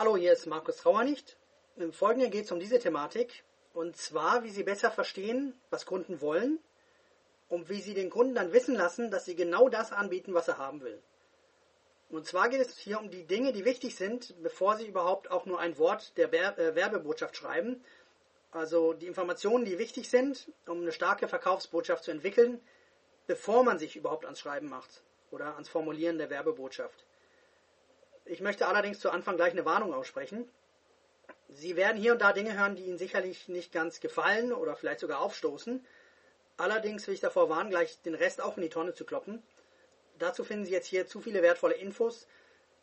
Hallo, hier ist Markus Trauernicht. Im Folgenden geht es um diese Thematik und zwar, wie Sie besser verstehen, was Kunden wollen und wie Sie den Kunden dann wissen lassen, dass Sie genau das anbieten, was er haben will. Und zwar geht es hier um die Dinge, die wichtig sind, bevor Sie überhaupt auch nur ein Wort der äh, Werbebotschaft schreiben. Also die Informationen, die wichtig sind, um eine starke Verkaufsbotschaft zu entwickeln, bevor man sich überhaupt ans Schreiben macht oder ans Formulieren der Werbebotschaft. Ich möchte allerdings zu Anfang gleich eine Warnung aussprechen. Sie werden hier und da Dinge hören, die Ihnen sicherlich nicht ganz gefallen oder vielleicht sogar aufstoßen. Allerdings will ich davor warnen, gleich den Rest auch in die Tonne zu kloppen. Dazu finden Sie jetzt hier zu viele wertvolle Infos,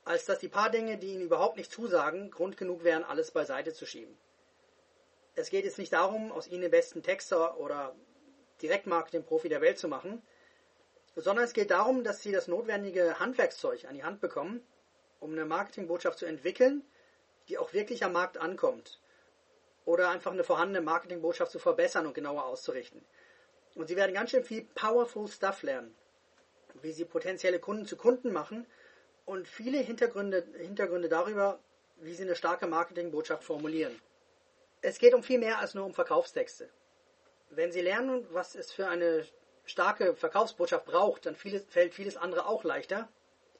als dass die paar Dinge, die Ihnen überhaupt nicht zusagen, Grund genug wären, alles beiseite zu schieben. Es geht jetzt nicht darum, aus Ihnen den besten Texter oder Direktmarketing-Profi der Welt zu machen, sondern es geht darum, dass Sie das notwendige Handwerkszeug an die Hand bekommen, um eine Marketingbotschaft zu entwickeln, die auch wirklich am Markt ankommt. Oder einfach eine vorhandene Marketingbotschaft zu verbessern und genauer auszurichten. Und Sie werden ganz schön viel Powerful Stuff lernen. Wie Sie potenzielle Kunden zu Kunden machen und viele Hintergründe, Hintergründe darüber, wie Sie eine starke Marketingbotschaft formulieren. Es geht um viel mehr als nur um Verkaufstexte. Wenn Sie lernen, was es für eine starke Verkaufsbotschaft braucht, dann vieles, fällt vieles andere auch leichter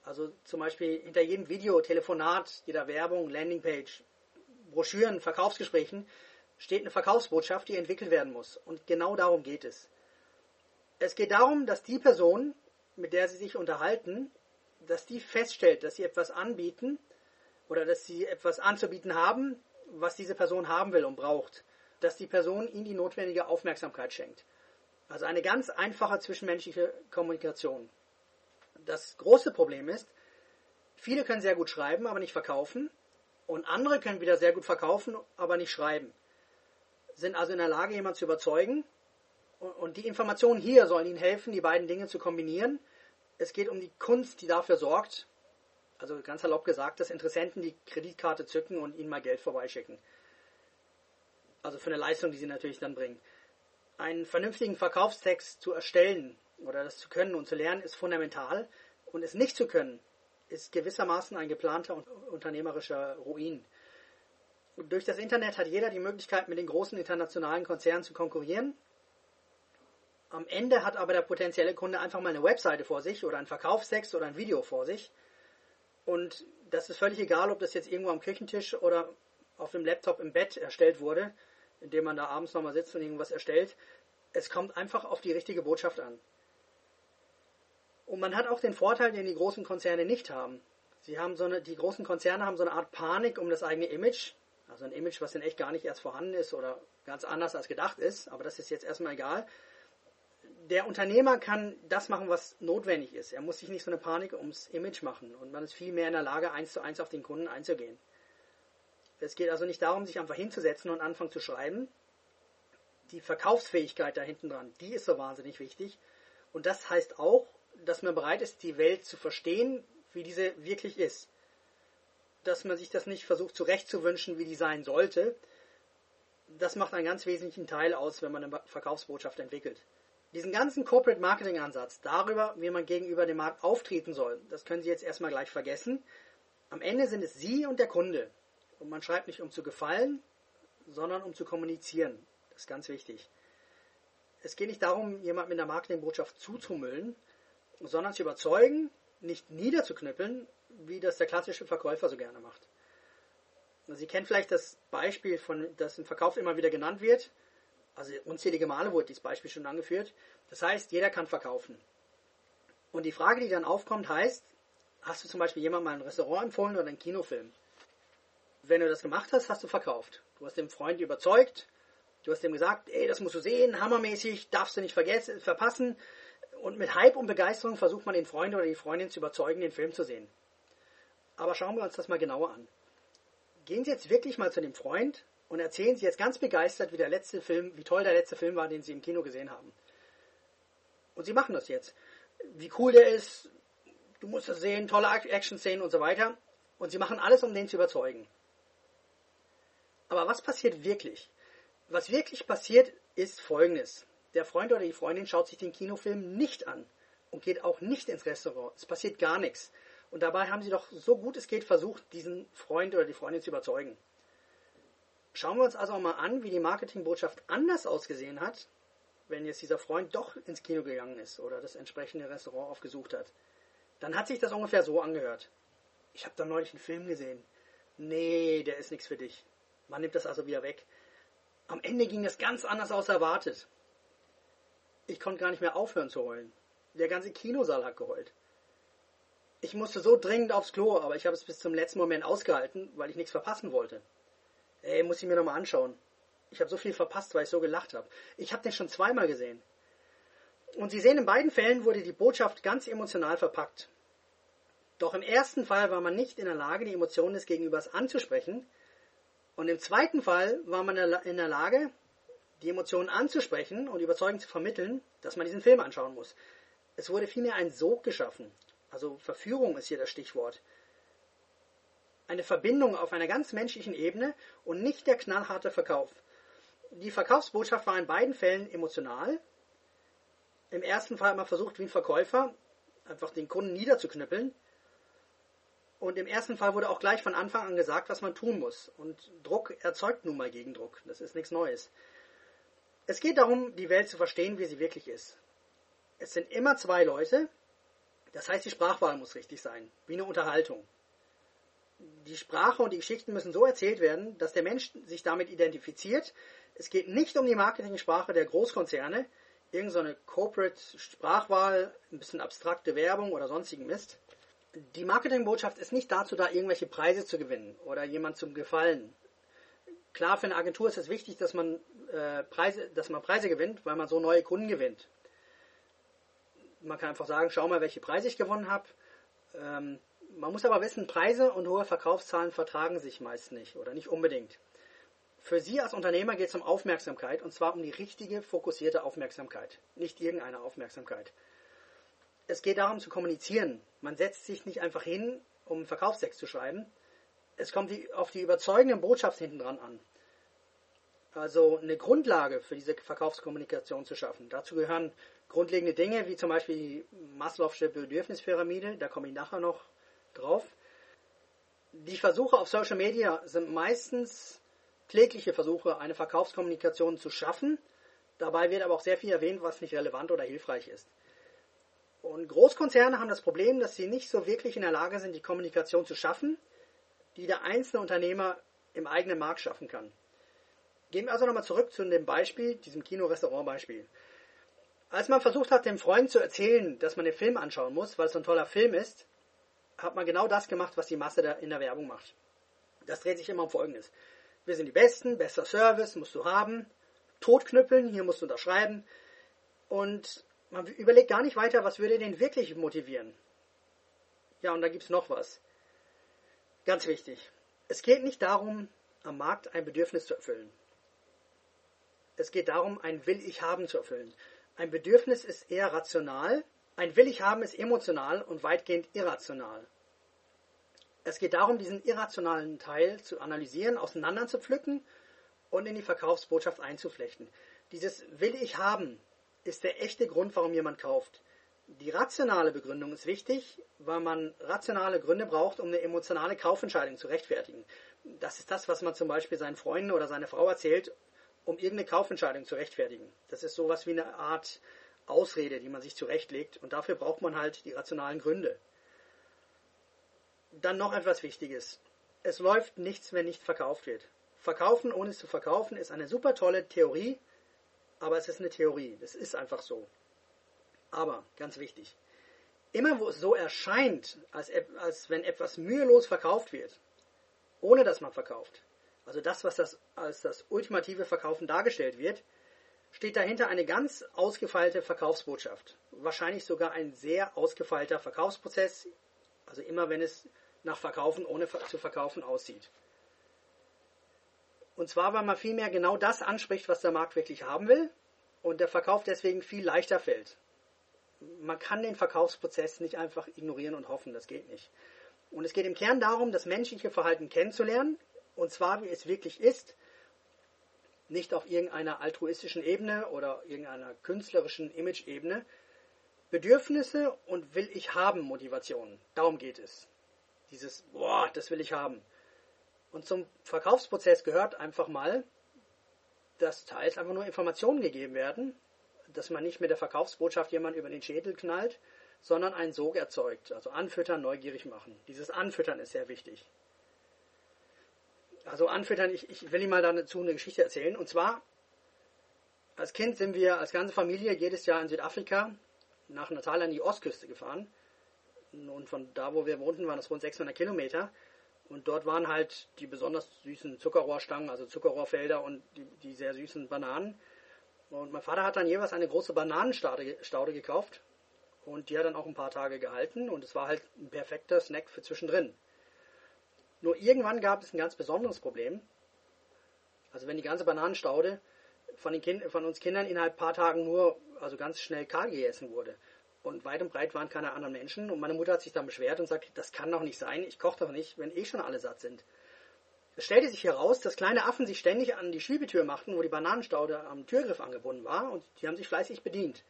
also zum Beispiel hinter jedem Video, Telefonat, jeder Werbung, Landingpage, Broschüren, Verkaufsgesprächen steht eine Verkaufsbotschaft, die entwickelt werden muss. Und genau darum geht es. Es geht darum, dass die Person, mit der Sie sich unterhalten, dass die feststellt, dass Sie etwas anbieten oder dass Sie etwas anzubieten haben, was diese Person haben will und braucht. Dass die Person Ihnen die notwendige Aufmerksamkeit schenkt. Also eine ganz einfache zwischenmenschliche Kommunikation das große Problem ist, viele können sehr gut schreiben, aber nicht verkaufen. Und andere können wieder sehr gut verkaufen, aber nicht schreiben. Sind also in der Lage, jemanden zu überzeugen. Und die Informationen hier sollen ihnen helfen, die beiden Dinge zu kombinieren. Es geht um die Kunst, die dafür sorgt, also ganz erlaubt gesagt, dass Interessenten die Kreditkarte zücken und ihnen mal Geld vorbeischicken. Also für eine Leistung, die sie natürlich dann bringen. Einen vernünftigen Verkaufstext zu erstellen, oder das zu können und zu lernen ist fundamental. Und es nicht zu können, ist gewissermaßen ein geplanter unternehmerischer Ruin. Durch das Internet hat jeder die Möglichkeit, mit den großen internationalen Konzernen zu konkurrieren. Am Ende hat aber der potenzielle Kunde einfach mal eine Webseite vor sich oder einen Verkaufstext oder ein Video vor sich. Und das ist völlig egal, ob das jetzt irgendwo am Küchentisch oder auf dem Laptop im Bett erstellt wurde, indem man da abends nochmal sitzt und irgendwas erstellt. Es kommt einfach auf die richtige Botschaft an. Und man hat auch den Vorteil, den die großen Konzerne nicht haben. Sie haben so eine, die großen Konzerne haben so eine Art Panik um das eigene Image. Also ein Image, was in echt gar nicht erst vorhanden ist oder ganz anders als gedacht ist. Aber das ist jetzt erstmal egal. Der Unternehmer kann das machen, was notwendig ist. Er muss sich nicht so eine Panik ums Image machen. Und man ist viel mehr in der Lage, eins zu eins auf den Kunden einzugehen. Es geht also nicht darum, sich einfach hinzusetzen und anfangen zu schreiben. Die Verkaufsfähigkeit da hinten dran, die ist so wahnsinnig wichtig. Und das heißt auch, dass man bereit ist, die Welt zu verstehen, wie diese wirklich ist. Dass man sich das nicht versucht zurechtzuwünschen, wie die sein sollte. Das macht einen ganz wesentlichen Teil aus, wenn man eine Verkaufsbotschaft entwickelt. Diesen ganzen Corporate Marketing Ansatz darüber, wie man gegenüber dem Markt auftreten soll, das können Sie jetzt erstmal gleich vergessen. Am Ende sind es Sie und der Kunde. Und man schreibt nicht um zu gefallen, sondern um zu kommunizieren. Das ist ganz wichtig. Es geht nicht darum, jemand mit einer Marketingbotschaft zuzumüllen, sondern zu überzeugen, nicht niederzuknüppeln, wie das der klassische Verkäufer so gerne macht. Sie kennen vielleicht das Beispiel, von, das im Verkauf immer wieder genannt wird. Also unzählige Male wurde dieses Beispiel schon angeführt. Das heißt, jeder kann verkaufen. Und die Frage, die dann aufkommt, heißt, hast du zum Beispiel jemandem mal ein Restaurant empfohlen oder einen Kinofilm? Wenn du das gemacht hast, hast du verkauft. Du hast dem Freund überzeugt, du hast ihm gesagt, ey, das musst du sehen, hammermäßig, darfst du nicht vergessen, verpassen. Und mit Hype und Begeisterung versucht man den Freund oder die Freundin zu überzeugen, den Film zu sehen. Aber schauen wir uns das mal genauer an. Gehen Sie jetzt wirklich mal zu dem Freund und erzählen Sie jetzt ganz begeistert, wie der letzte Film, wie toll der letzte Film war, den Sie im Kino gesehen haben. Und Sie machen das jetzt. Wie cool der ist, du musst das sehen, tolle Action-Szenen und so weiter. Und Sie machen alles, um den zu überzeugen. Aber was passiert wirklich? Was wirklich passiert, ist Folgendes der Freund oder die Freundin schaut sich den Kinofilm nicht an und geht auch nicht ins Restaurant. Es passiert gar nichts. Und dabei haben sie doch so gut es geht versucht, diesen Freund oder die Freundin zu überzeugen. Schauen wir uns also mal an, wie die Marketingbotschaft anders ausgesehen hat, wenn jetzt dieser Freund doch ins Kino gegangen ist oder das entsprechende Restaurant aufgesucht hat. Dann hat sich das ungefähr so angehört. Ich habe da neulich einen Film gesehen. Nee, der ist nichts für dich. Man nimmt das also wieder weg. Am Ende ging es ganz anders als erwartet. Ich konnte gar nicht mehr aufhören zu heulen. Der ganze Kinosaal hat geheult. Ich musste so dringend aufs Klo, aber ich habe es bis zum letzten Moment ausgehalten, weil ich nichts verpassen wollte. Ey, muss ich mir nochmal anschauen. Ich habe so viel verpasst, weil ich so gelacht habe. Ich habe den schon zweimal gesehen. Und Sie sehen, in beiden Fällen wurde die Botschaft ganz emotional verpackt. Doch im ersten Fall war man nicht in der Lage, die Emotionen des Gegenübers anzusprechen. Und im zweiten Fall war man in der Lage, die Emotionen anzusprechen und überzeugend zu vermitteln, dass man diesen Film anschauen muss. Es wurde vielmehr ein Sog geschaffen. Also Verführung ist hier das Stichwort. Eine Verbindung auf einer ganz menschlichen Ebene und nicht der knallharte Verkauf. Die Verkaufsbotschaft war in beiden Fällen emotional. Im ersten Fall hat man versucht, wie ein Verkäufer, einfach den Kunden niederzuknüppeln. Und im ersten Fall wurde auch gleich von Anfang an gesagt, was man tun muss. Und Druck erzeugt nun mal Gegendruck. Das ist nichts Neues. Es geht darum, die Welt zu verstehen, wie sie wirklich ist. Es sind immer zwei Leute. Das heißt, die Sprachwahl muss richtig sein, wie eine Unterhaltung. Die Sprache und die Geschichten müssen so erzählt werden, dass der Mensch sich damit identifiziert. Es geht nicht um die Marketing-Sprache der Großkonzerne, irgendeine so Corporate Sprachwahl, ein bisschen abstrakte Werbung oder sonstigen Mist. Die Marketingbotschaft ist nicht dazu da, irgendwelche Preise zu gewinnen oder jemand zum Gefallen. Klar, für eine Agentur ist es wichtig, dass man, äh, Preise, dass man Preise gewinnt, weil man so neue Kunden gewinnt. Man kann einfach sagen, schau mal, welche Preise ich gewonnen habe. Ähm, man muss aber wissen, Preise und hohe Verkaufszahlen vertragen sich meist nicht oder nicht unbedingt. Für Sie als Unternehmer geht es um Aufmerksamkeit und zwar um die richtige, fokussierte Aufmerksamkeit, nicht irgendeine Aufmerksamkeit. Es geht darum zu kommunizieren. Man setzt sich nicht einfach hin, um einen Verkaufstext zu schreiben. Es kommt auf die überzeugende Botschaft hinten dran an. Also eine Grundlage für diese Verkaufskommunikation zu schaffen. Dazu gehören grundlegende Dinge wie zum Beispiel die Maslow'sche Bedürfnispyramide, da komme ich nachher noch drauf. Die Versuche auf Social Media sind meistens klägliche Versuche, eine Verkaufskommunikation zu schaffen. Dabei wird aber auch sehr viel erwähnt, was nicht relevant oder hilfreich ist. Und Großkonzerne haben das Problem, dass sie nicht so wirklich in der Lage sind, die Kommunikation zu schaffen, die der einzelne Unternehmer im eigenen Markt schaffen kann. Gehen wir also nochmal zurück zu dem Beispiel, diesem Kino-Restaurant-Beispiel. Als man versucht hat, dem Freund zu erzählen, dass man den Film anschauen muss, weil es so ein toller Film ist, hat man genau das gemacht, was die Masse in der Werbung macht. Das dreht sich immer um Folgendes. Wir sind die Besten, bester Service musst du haben, Totknüppeln, hier musst du unterschreiben. Und man überlegt gar nicht weiter, was würde den wirklich motivieren. Ja, und da gibt es noch was. Ganz wichtig. Es geht nicht darum, am Markt ein Bedürfnis zu erfüllen. Es geht darum, ein Will ich haben zu erfüllen. Ein Bedürfnis ist eher rational, ein Will ich haben ist emotional und weitgehend irrational. Es geht darum, diesen irrationalen Teil zu analysieren, auseinanderzupflücken und in die Verkaufsbotschaft einzuflechten. Dieses Will ich haben ist der echte Grund, warum jemand kauft. Die rationale Begründung ist wichtig, weil man rationale Gründe braucht, um eine emotionale Kaufentscheidung zu rechtfertigen. Das ist das, was man zum Beispiel seinen Freunden oder seiner Frau erzählt, um irgendeine Kaufentscheidung zu rechtfertigen. Das ist sowas wie eine Art Ausrede, die man sich zurechtlegt und dafür braucht man halt die rationalen Gründe. Dann noch etwas Wichtiges. Es läuft nichts, wenn nicht verkauft wird. Verkaufen ohne es zu verkaufen ist eine super tolle Theorie, aber es ist eine Theorie. Das ist einfach so. Aber, ganz wichtig, immer wo es so erscheint, als, als wenn etwas mühelos verkauft wird, ohne dass man verkauft, also das, was das als das ultimative Verkaufen dargestellt wird, steht dahinter eine ganz ausgefeilte Verkaufsbotschaft. Wahrscheinlich sogar ein sehr ausgefeilter Verkaufsprozess, also immer wenn es nach Verkaufen ohne zu verkaufen aussieht. Und zwar, weil man vielmehr genau das anspricht, was der Markt wirklich haben will und der Verkauf deswegen viel leichter fällt. Man kann den Verkaufsprozess nicht einfach ignorieren und hoffen, das geht nicht. Und es geht im Kern darum, das menschliche Verhalten kennenzulernen, und zwar wie es wirklich ist, nicht auf irgendeiner altruistischen Ebene oder irgendeiner künstlerischen Image-Ebene, Bedürfnisse und will ich haben Motivation. Darum geht es. Dieses, boah, das will ich haben. Und zum Verkaufsprozess gehört einfach mal, dass teils einfach nur Informationen gegeben werden, dass man nicht mit der Verkaufsbotschaft jemand über den Schädel knallt, sondern einen Sog erzeugt. Also anfüttern, neugierig machen. Dieses Anfüttern ist sehr wichtig. Also anfüttern, ich, ich will Ihnen mal dazu eine Geschichte erzählen. Und zwar, als Kind sind wir als ganze Familie jedes Jahr in Südafrika nach Natal an die Ostküste gefahren. Und von da, wo wir wohnten, waren das rund 600 Kilometer. Und dort waren halt die besonders süßen Zuckerrohrstangen, also Zuckerrohrfelder und die, die sehr süßen Bananen. Und mein Vater hat dann jeweils eine große Bananenstaude gekauft. Und die hat dann auch ein paar Tage gehalten. Und es war halt ein perfekter Snack für zwischendrin. Nur irgendwann gab es ein ganz besonderes Problem. Also wenn die ganze Bananenstaude von, den kind, von uns Kindern innerhalb ein paar Tagen nur, also ganz schnell kahl gegessen wurde. Und weit und breit waren keine anderen Menschen. Und meine Mutter hat sich dann beschwert und sagt, das kann doch nicht sein, ich koche doch nicht, wenn eh schon alle satt sind. Es stellte sich heraus, dass kleine Affen sich ständig an die Schiebetür machten, wo die Bananenstaude am Türgriff angebunden war, und die haben sich fleißig bedient.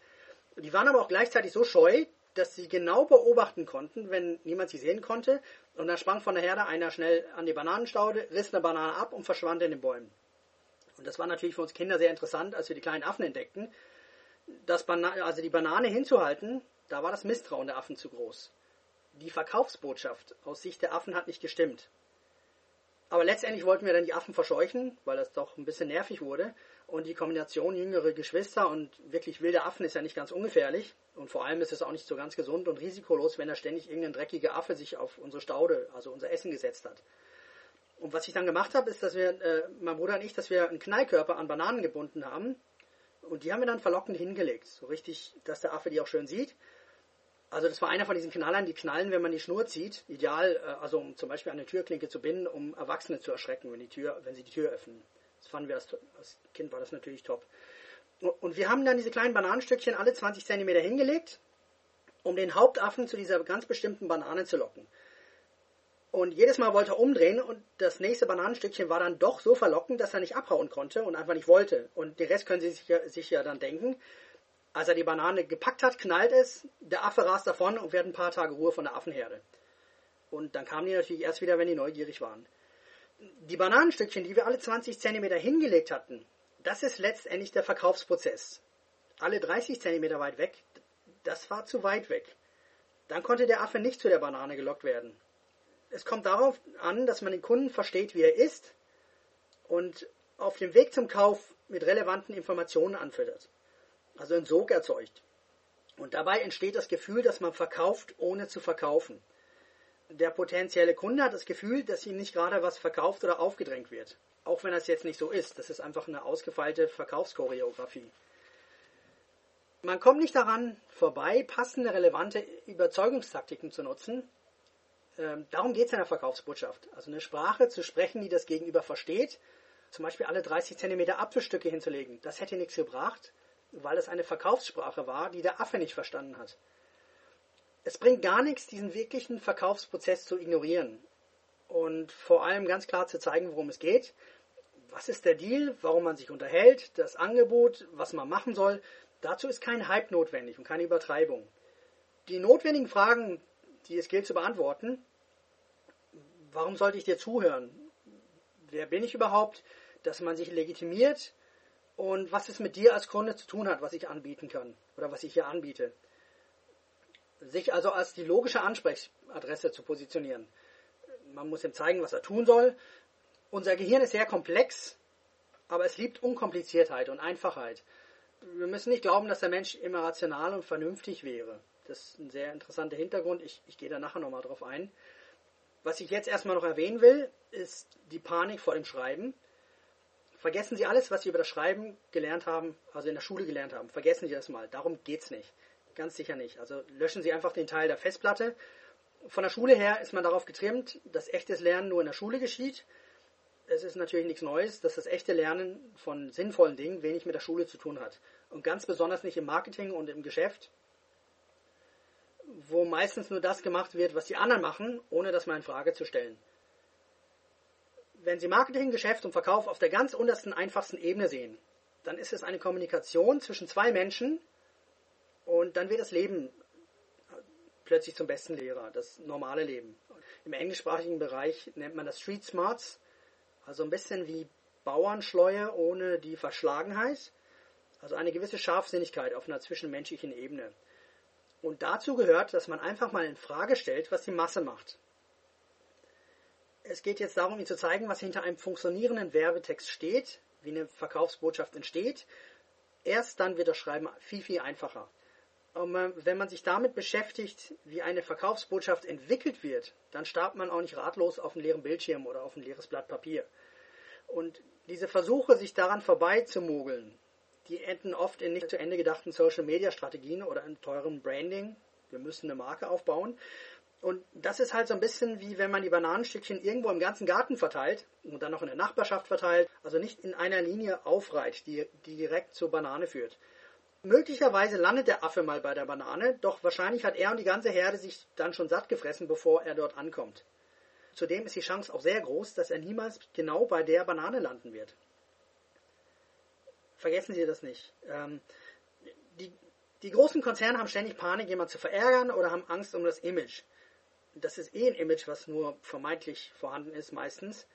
Die waren aber auch gleichzeitig so scheu, dass sie genau beobachten konnten, wenn niemand sie sehen konnte, und dann sprang von der Herde einer schnell an die Bananenstaude, riss eine Banane ab und verschwand in den Bäumen. Und das war natürlich für uns Kinder sehr interessant, als wir die kleinen Affen entdeckten. Das Bana also die Banane hinzuhalten, da war das Misstrauen der Affen zu groß. Die Verkaufsbotschaft aus Sicht der Affen hat nicht gestimmt. Aber letztendlich wollten wir dann die Affen verscheuchen, weil das doch ein bisschen nervig wurde. Und die Kombination jüngere Geschwister und wirklich wilde Affen ist ja nicht ganz ungefährlich. Und vor allem ist es auch nicht so ganz gesund und risikolos, wenn da ständig irgendein dreckiger Affe sich auf unsere Staude, also unser Essen gesetzt hat. Und was ich dann gemacht habe, ist, dass wir, äh, mein Bruder und ich, dass wir einen Knallkörper an Bananen gebunden haben. Und die haben wir dann verlockend hingelegt. So richtig, dass der Affe die auch schön sieht. Also das war einer von diesen Knallern, die knallen, wenn man die Schnur zieht. Ideal, äh, also um zum Beispiel eine Türklinke zu binden, um Erwachsene zu erschrecken, wenn, die Tür, wenn sie die Tür öffnen. Das fanden wir als, als Kind, war das natürlich top. Und wir haben dann diese kleinen Bananenstückchen alle 20 cm hingelegt, um den Hauptaffen zu dieser ganz bestimmten Banane zu locken. Und jedes Mal wollte er umdrehen und das nächste Bananenstückchen war dann doch so verlockend, dass er nicht abhauen konnte und einfach nicht wollte. Und den Rest können Sie sich ja, sich ja dann denken. Als er die Banane gepackt hat, knallt es, der Affe rast davon und wir ein paar Tage Ruhe von der Affenherde. Und dann kamen die natürlich erst wieder, wenn die neugierig waren. Die Bananenstückchen, die wir alle 20 cm hingelegt hatten, das ist letztendlich der Verkaufsprozess. Alle 30 cm weit weg, das war zu weit weg. Dann konnte der Affe nicht zu der Banane gelockt werden es kommt darauf an, dass man den Kunden versteht, wie er ist und auf dem Weg zum Kauf mit relevanten Informationen anfüttert. Also einen Sog erzeugt. Und dabei entsteht das Gefühl, dass man verkauft, ohne zu verkaufen. Der potenzielle Kunde hat das Gefühl, dass ihm nicht gerade was verkauft oder aufgedrängt wird. Auch wenn das jetzt nicht so ist. Das ist einfach eine ausgefeilte Verkaufschoreografie. Man kommt nicht daran vorbei, passende, relevante Überzeugungstaktiken zu nutzen, ähm, darum geht es in der Verkaufsbotschaft. Also eine Sprache zu sprechen, die das Gegenüber versteht. Zum Beispiel alle 30 cm Apfelstücke hinzulegen. Das hätte nichts gebracht, weil es eine Verkaufssprache war, die der Affe nicht verstanden hat. Es bringt gar nichts, diesen wirklichen Verkaufsprozess zu ignorieren. Und vor allem ganz klar zu zeigen, worum es geht. Was ist der Deal, warum man sich unterhält, das Angebot, was man machen soll. Dazu ist kein Hype notwendig und keine Übertreibung. Die notwendigen Fragen, die es gilt zu beantworten. Warum sollte ich dir zuhören? Wer bin ich überhaupt? Dass man sich legitimiert und was es mit dir als Kunde zu tun hat, was ich anbieten kann oder was ich hier anbiete. Sich also als die logische Ansprechdresse zu positionieren. Man muss ihm zeigen, was er tun soll. Unser Gehirn ist sehr komplex, aber es liebt Unkompliziertheit und Einfachheit. Wir müssen nicht glauben, dass der Mensch immer rational und vernünftig wäre. Das ist ein sehr interessanter Hintergrund. Ich, ich gehe da nachher nochmal drauf ein. Was ich jetzt erstmal noch erwähnen will, ist die Panik vor dem Schreiben. Vergessen Sie alles, was Sie über das Schreiben gelernt haben, also in der Schule gelernt haben. Vergessen Sie das mal. Darum geht es nicht. Ganz sicher nicht. Also löschen Sie einfach den Teil der Festplatte. Von der Schule her ist man darauf getrimmt, dass echtes Lernen nur in der Schule geschieht. Es ist natürlich nichts Neues, dass das echte Lernen von sinnvollen Dingen wenig mit der Schule zu tun hat. Und ganz besonders nicht im Marketing und im Geschäft wo meistens nur das gemacht wird, was die anderen machen, ohne das mal in Frage zu stellen. Wenn Sie Marketing, Geschäft und Verkauf auf der ganz untersten, einfachsten Ebene sehen, dann ist es eine Kommunikation zwischen zwei Menschen, Und dann wird das Leben plötzlich zum besten Lehrer, das normale Leben. Im englischsprachigen Bereich nennt man das Street Smarts, also ein bisschen wie Bauernschleue ohne die Verschlagenheit, also eine gewisse Scharfsinnigkeit auf einer zwischenmenschlichen Ebene. Und dazu gehört, dass man einfach mal in Frage stellt, was die Masse macht. Es geht jetzt darum, Ihnen zu zeigen, was hinter einem funktionierenden Werbetext steht, wie eine Verkaufsbotschaft entsteht. Erst dann wird das Schreiben viel, viel einfacher. Aber wenn man sich damit beschäftigt, wie eine Verkaufsbotschaft entwickelt wird, dann starrt man auch nicht ratlos auf einen leeren Bildschirm oder auf ein leeres Blatt Papier. Und diese Versuche, sich daran vorbeizumogeln, die enden oft in nicht zu Ende gedachten Social-Media-Strategien oder in teurem Branding. Wir müssen eine Marke aufbauen. Und das ist halt so ein bisschen wie wenn man die Bananenstückchen irgendwo im ganzen Garten verteilt und dann noch in der Nachbarschaft verteilt, also nicht in einer Linie aufreiht, die, die direkt zur Banane führt. Möglicherweise landet der Affe mal bei der Banane, doch wahrscheinlich hat er und die ganze Herde sich dann schon satt gefressen, bevor er dort ankommt. Zudem ist die Chance auch sehr groß, dass er niemals genau bei der Banane landen wird. Vergessen Sie das nicht. Ähm, die, die großen Konzerne haben ständig Panik, jemanden zu verärgern oder haben Angst um das Image das ist eh ein Image, was nur vermeintlich vorhanden ist meistens.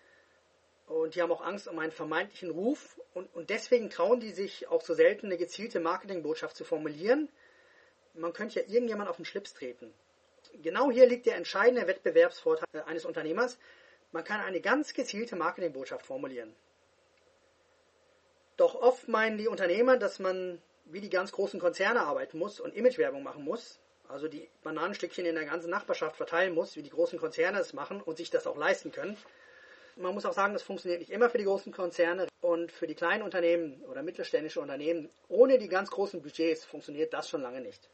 Und die haben auch Angst um einen vermeintlichen Ruf und, und deswegen trauen die sich auch so selten eine gezielte Marketingbotschaft zu formulieren. Man könnte ja irgendjemand auf den Schlips treten. Genau hier liegt der entscheidende Wettbewerbsvorteil eines Unternehmers. Man kann eine ganz gezielte Marketingbotschaft formulieren. Doch oft meinen die Unternehmer, dass man wie die ganz großen Konzerne arbeiten muss und Imagewerbung machen muss also die Bananenstückchen in der ganzen Nachbarschaft verteilen muss, wie die großen Konzerne es machen und sich das auch leisten können. Man muss auch sagen, das funktioniert nicht immer für die großen Konzerne und für die kleinen Unternehmen oder mittelständische Unternehmen ohne die ganz großen Budgets funktioniert das schon lange nicht.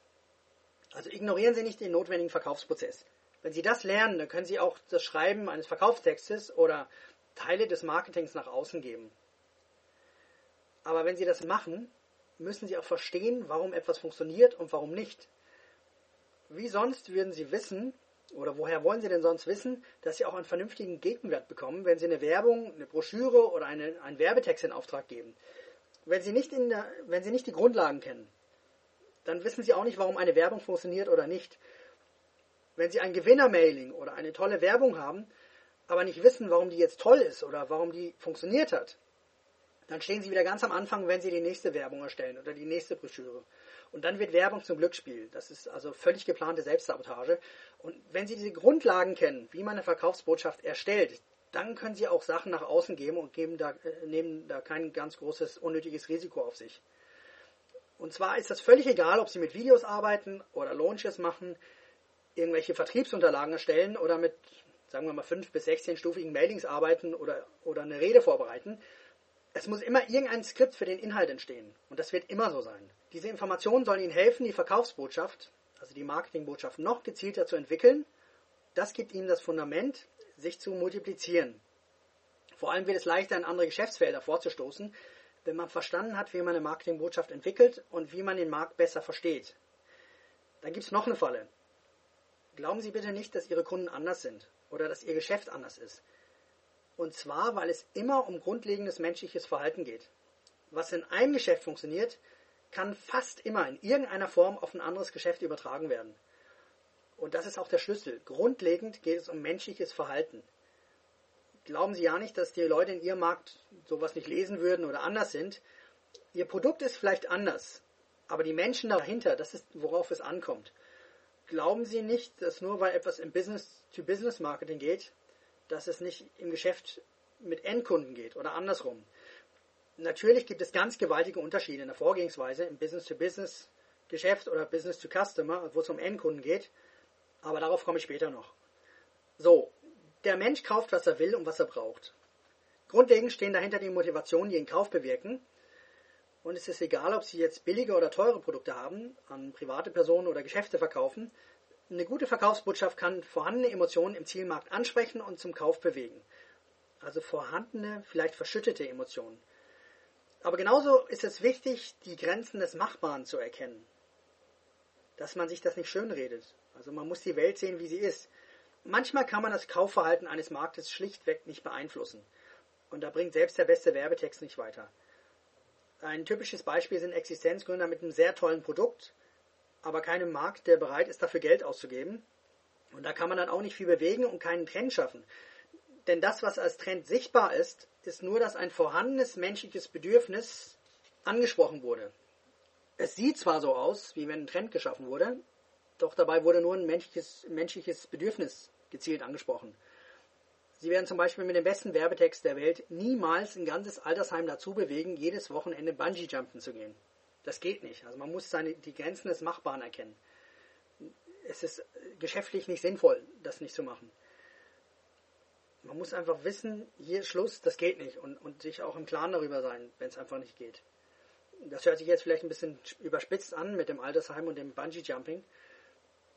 Also ignorieren Sie nicht den notwendigen Verkaufsprozess. Wenn Sie das lernen, dann können Sie auch das Schreiben eines Verkaufstextes oder Teile des Marketings nach außen geben. Aber wenn Sie das machen, müssen Sie auch verstehen, warum etwas funktioniert und warum nicht wie sonst würden Sie wissen, oder woher wollen Sie denn sonst wissen, dass Sie auch einen vernünftigen Gegenwert bekommen, wenn Sie eine Werbung, eine Broschüre oder eine, einen Werbetext in Auftrag geben? Wenn Sie, nicht in der, wenn Sie nicht die Grundlagen kennen, dann wissen Sie auch nicht, warum eine Werbung funktioniert oder nicht. Wenn Sie ein Gewinner-Mailing oder eine tolle Werbung haben, aber nicht wissen, warum die jetzt toll ist oder warum die funktioniert hat, dann stehen Sie wieder ganz am Anfang, wenn Sie die nächste Werbung erstellen oder die nächste Broschüre. Und dann wird Werbung zum Glücksspiel. Das ist also völlig geplante Selbstsabotage. Und wenn Sie diese Grundlagen kennen, wie man eine Verkaufsbotschaft erstellt, dann können Sie auch Sachen nach außen geben und geben da, äh, nehmen da kein ganz großes unnötiges Risiko auf sich. Und zwar ist das völlig egal, ob Sie mit Videos arbeiten oder Launches machen, irgendwelche Vertriebsunterlagen erstellen oder mit, sagen wir mal, 5 bis 16-stufigen Mailings arbeiten oder, oder eine Rede vorbereiten. Es muss immer irgendein Skript für den Inhalt entstehen. Und das wird immer so sein. Diese Informationen sollen Ihnen helfen, die Verkaufsbotschaft, also die Marketingbotschaft, noch gezielter zu entwickeln. Das gibt Ihnen das Fundament, sich zu multiplizieren. Vor allem wird es leichter, in andere Geschäftsfelder vorzustoßen, wenn man verstanden hat, wie man eine Marketingbotschaft entwickelt und wie man den Markt besser versteht. Dann gibt es noch eine Falle. Glauben Sie bitte nicht, dass Ihre Kunden anders sind oder dass Ihr Geschäft anders ist. Und zwar, weil es immer um grundlegendes menschliches Verhalten geht. Was in einem Geschäft funktioniert, kann fast immer in irgendeiner Form auf ein anderes Geschäft übertragen werden. Und das ist auch der Schlüssel. Grundlegend geht es um menschliches Verhalten. Glauben Sie ja nicht, dass die Leute in Ihrem Markt sowas nicht lesen würden oder anders sind. Ihr Produkt ist vielleicht anders, aber die Menschen dahinter, das ist, worauf es ankommt. Glauben Sie nicht, dass nur weil etwas im Business-to-Business-Marketing geht, dass es nicht im Geschäft mit Endkunden geht oder andersrum. Natürlich gibt es ganz gewaltige Unterschiede in der Vorgehensweise im Business-to-Business-Geschäft oder Business-to-Customer, wo es um Endkunden geht, aber darauf komme ich später noch. So, der Mensch kauft, was er will und was er braucht. Grundlegend stehen dahinter die Motivationen, die den Kauf bewirken. Und es ist egal, ob Sie jetzt billige oder teure Produkte haben, an private Personen oder Geschäfte verkaufen. Eine gute Verkaufsbotschaft kann vorhandene Emotionen im Zielmarkt ansprechen und zum Kauf bewegen. Also vorhandene, vielleicht verschüttete Emotionen. Aber genauso ist es wichtig, die Grenzen des Machbaren zu erkennen. Dass man sich das nicht schönredet. Also man muss die Welt sehen, wie sie ist. Manchmal kann man das Kaufverhalten eines Marktes schlichtweg nicht beeinflussen. Und da bringt selbst der beste Werbetext nicht weiter. Ein typisches Beispiel sind Existenzgründer mit einem sehr tollen Produkt, aber keinem Markt, der bereit ist, dafür Geld auszugeben. Und da kann man dann auch nicht viel bewegen und keinen Trend schaffen. Denn das, was als Trend sichtbar ist, ist nur, dass ein vorhandenes menschliches Bedürfnis angesprochen wurde. Es sieht zwar so aus, wie wenn ein Trend geschaffen wurde, doch dabei wurde nur ein menschliches, menschliches Bedürfnis gezielt angesprochen. Sie werden zum Beispiel mit dem besten Werbetext der Welt niemals ein ganzes Altersheim dazu bewegen, jedes Wochenende Bungee-Jumpen zu gehen. Das geht nicht. Also man muss seine, die Grenzen des Machbaren erkennen. Es ist geschäftlich nicht sinnvoll, das nicht zu machen. Man muss einfach wissen, hier ist Schluss, das geht nicht. Und, und sich auch im Klaren darüber sein, wenn es einfach nicht geht. Das hört sich jetzt vielleicht ein bisschen überspitzt an mit dem Altersheim und dem Bungee-Jumping.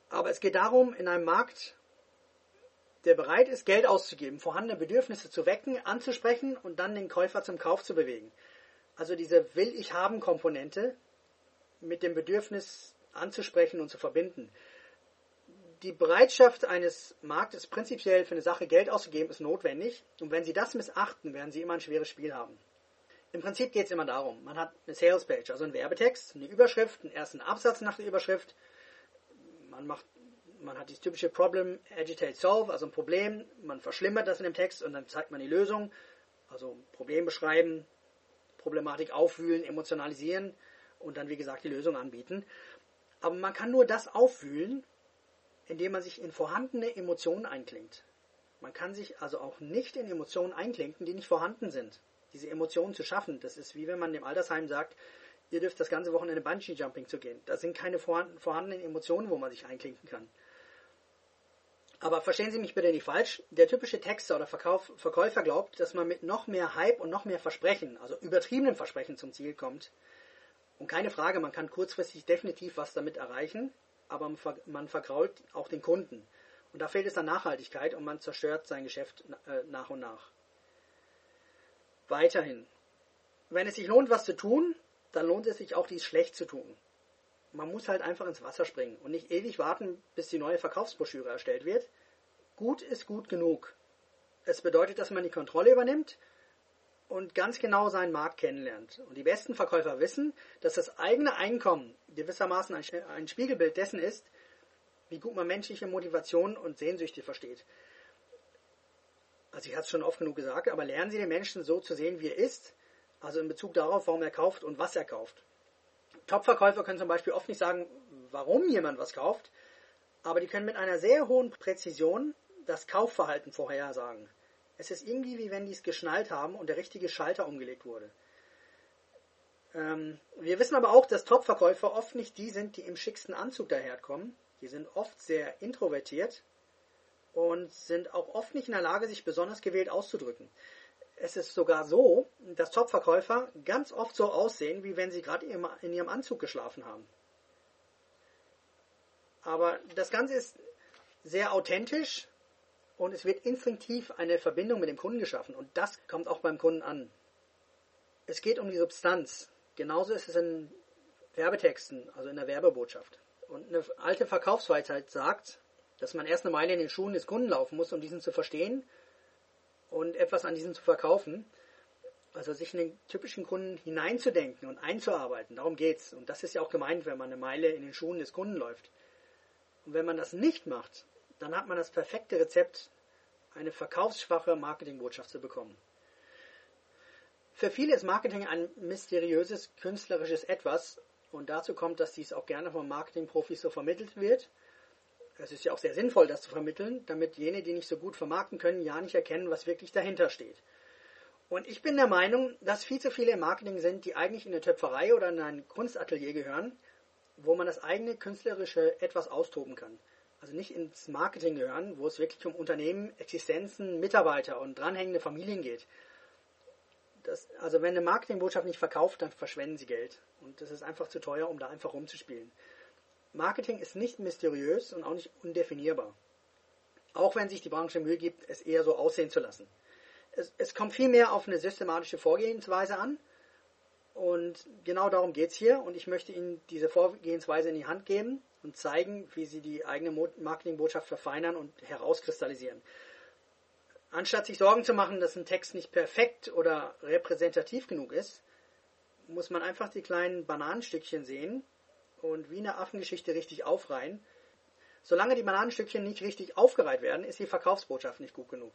Aber es geht darum, in einem Markt, der bereit ist, Geld auszugeben, vorhandene Bedürfnisse zu wecken, anzusprechen und dann den Käufer zum Kauf zu bewegen. Also diese Will-ich-haben-Komponente mit dem Bedürfnis anzusprechen und zu verbinden. Die Bereitschaft eines Marktes prinzipiell für eine Sache Geld auszugeben ist notwendig und wenn Sie das missachten, werden Sie immer ein schweres Spiel haben. Im Prinzip geht es immer darum, man hat eine Sales Page, also einen Werbetext, eine Überschrift, einen ersten Absatz nach der Überschrift, man macht man hat dieses typische Problem, Agitate, Solve, also ein Problem, man verschlimmert das in dem Text und dann zeigt man die Lösung, also Problem beschreiben, Problematik aufwühlen, emotionalisieren und dann, wie gesagt, die Lösung anbieten. Aber man kann nur das aufwühlen, indem man sich in vorhandene Emotionen einklingt. Man kann sich also auch nicht in Emotionen einklinken, die nicht vorhanden sind. Diese Emotionen zu schaffen, das ist wie wenn man dem Altersheim sagt, ihr dürft das ganze Wochenende Bungee-Jumping zu gehen. Da sind keine vorhandenen Emotionen, wo man sich einklinken kann. Aber verstehen Sie mich bitte nicht falsch. Der typische Texter oder Verkauf, Verkäufer glaubt, dass man mit noch mehr Hype und noch mehr Versprechen, also übertriebenem Versprechen zum Ziel kommt. Und keine Frage, man kann kurzfristig definitiv was damit erreichen, aber man vergrault auch den Kunden. Und da fehlt es an Nachhaltigkeit und man zerstört sein Geschäft äh, nach und nach. Weiterhin. Wenn es sich lohnt, was zu tun, dann lohnt es sich auch, dies schlecht zu tun man muss halt einfach ins Wasser springen und nicht ewig warten, bis die neue Verkaufsbroschüre erstellt wird. Gut ist gut genug. Es bedeutet, dass man die Kontrolle übernimmt und ganz genau seinen Markt kennenlernt. Und die besten Verkäufer wissen, dass das eigene Einkommen gewissermaßen ein Spiegelbild dessen ist, wie gut man menschliche Motivation und Sehnsüchte versteht. Also ich hatte es schon oft genug gesagt, aber lernen Sie den Menschen so zu sehen, wie er ist, also in Bezug darauf, warum er kauft und was er kauft. Top-Verkäufer können zum Beispiel oft nicht sagen, warum jemand was kauft, aber die können mit einer sehr hohen Präzision das Kaufverhalten vorhersagen. Es ist irgendwie wie wenn die es geschnallt haben und der richtige Schalter umgelegt wurde. Ähm, wir wissen aber auch, dass Top-Verkäufer oft nicht die sind, die im schicksten Anzug daherkommen. Die sind oft sehr introvertiert und sind auch oft nicht in der Lage, sich besonders gewählt auszudrücken es ist sogar so, dass Topverkäufer ganz oft so aussehen, wie wenn sie gerade in ihrem Anzug geschlafen haben. Aber das Ganze ist sehr authentisch und es wird instinktiv eine Verbindung mit dem Kunden geschaffen und das kommt auch beim Kunden an. Es geht um die Substanz. Genauso ist es in Werbetexten, also in der Werbebotschaft. Und eine alte Verkaufsweisheit sagt, dass man erst eine Meile in den Schuhen des Kunden laufen muss, um diesen zu verstehen und etwas an diesem zu verkaufen. Also sich in den typischen Kunden hineinzudenken und einzuarbeiten. Darum geht's. Und das ist ja auch gemeint, wenn man eine Meile in den Schuhen des Kunden läuft. Und wenn man das nicht macht, dann hat man das perfekte Rezept, eine verkaufsschwache Marketingbotschaft zu bekommen. Für viele ist Marketing ein mysteriöses, künstlerisches Etwas. Und dazu kommt, dass dies auch gerne von Marketingprofis so vermittelt wird. Es ist ja auch sehr sinnvoll, das zu vermitteln, damit jene, die nicht so gut vermarkten können, ja nicht erkennen, was wirklich dahinter steht. Und ich bin der Meinung, dass viel zu viele im Marketing sind, die eigentlich in eine Töpferei oder in ein Kunstatelier gehören, wo man das eigene künstlerische etwas austoben kann. Also nicht ins Marketing gehören, wo es wirklich um Unternehmen, Existenzen, Mitarbeiter und dranhängende Familien geht. Das, also wenn eine Marketingbotschaft nicht verkauft, dann verschwenden sie Geld. Und das ist einfach zu teuer, um da einfach rumzuspielen. Marketing ist nicht mysteriös und auch nicht undefinierbar. Auch wenn sich die Branche Mühe gibt, es eher so aussehen zu lassen. Es, es kommt vielmehr auf eine systematische Vorgehensweise an. Und genau darum geht es hier. Und ich möchte Ihnen diese Vorgehensweise in die Hand geben und zeigen, wie Sie die eigene Marketingbotschaft verfeinern und herauskristallisieren. Anstatt sich Sorgen zu machen, dass ein Text nicht perfekt oder repräsentativ genug ist, muss man einfach die kleinen Bananenstückchen sehen und wie eine Affengeschichte richtig aufreihen. Solange die Bananenstückchen nicht richtig aufgereiht werden, ist die Verkaufsbotschaft nicht gut genug.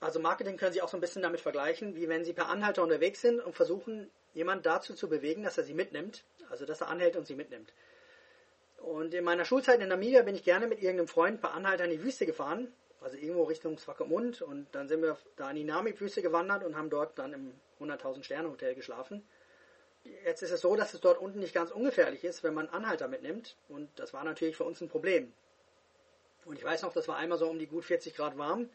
Also Marketing können Sie auch so ein bisschen damit vergleichen, wie wenn Sie per Anhalter unterwegs sind und versuchen, jemand dazu zu bewegen, dass er Sie mitnimmt, also dass er anhält und Sie mitnimmt. Und in meiner Schulzeit in Namibia bin ich gerne mit irgendeinem Freund per Anhalter in die Wüste gefahren, also irgendwo Richtung Swakopmund und dann sind wir da in die Namib-Wüste gewandert und haben dort dann im 100.000 Sterne Hotel geschlafen. Jetzt ist es so, dass es dort unten nicht ganz ungefährlich ist, wenn man Anhalter mitnimmt und das war natürlich für uns ein Problem. Und ich weiß noch, das war einmal so um die gut 40 Grad warm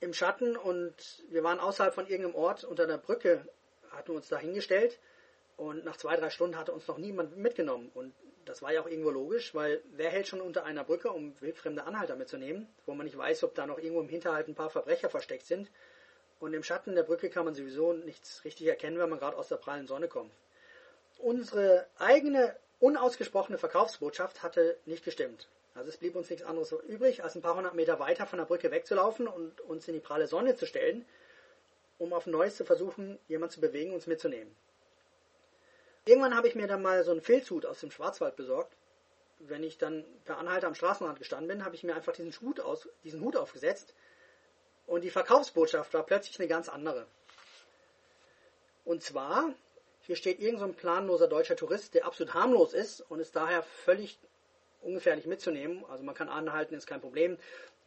im Schatten und wir waren außerhalb von irgendeinem Ort unter der Brücke, hatten uns da hingestellt und nach zwei, drei Stunden hatte uns noch niemand mitgenommen. Und das war ja auch irgendwo logisch, weil wer hält schon unter einer Brücke, um wildfremde Anhalter mitzunehmen, wo man nicht weiß, ob da noch irgendwo im Hinterhalt ein paar Verbrecher versteckt sind. Und im Schatten der Brücke kann man sowieso nichts richtig erkennen, wenn man gerade aus der prallen Sonne kommt. Unsere eigene unausgesprochene Verkaufsbotschaft hatte nicht gestimmt. Also es blieb uns nichts anderes übrig, als ein paar hundert Meter weiter von der Brücke wegzulaufen und uns in die pralle Sonne zu stellen, um auf Neues zu versuchen, jemanden zu bewegen, uns mitzunehmen. Irgendwann habe ich mir dann mal so einen Filzhut aus dem Schwarzwald besorgt. Wenn ich dann per Anhalter am Straßenrand gestanden bin, habe ich mir einfach diesen aus, diesen Hut aufgesetzt und die Verkaufsbotschaft war plötzlich eine ganz andere. Und zwar, hier steht irgend so ein planloser deutscher Tourist, der absolut harmlos ist und ist daher völlig ungefährlich mitzunehmen. Also man kann anhalten, ist kein Problem.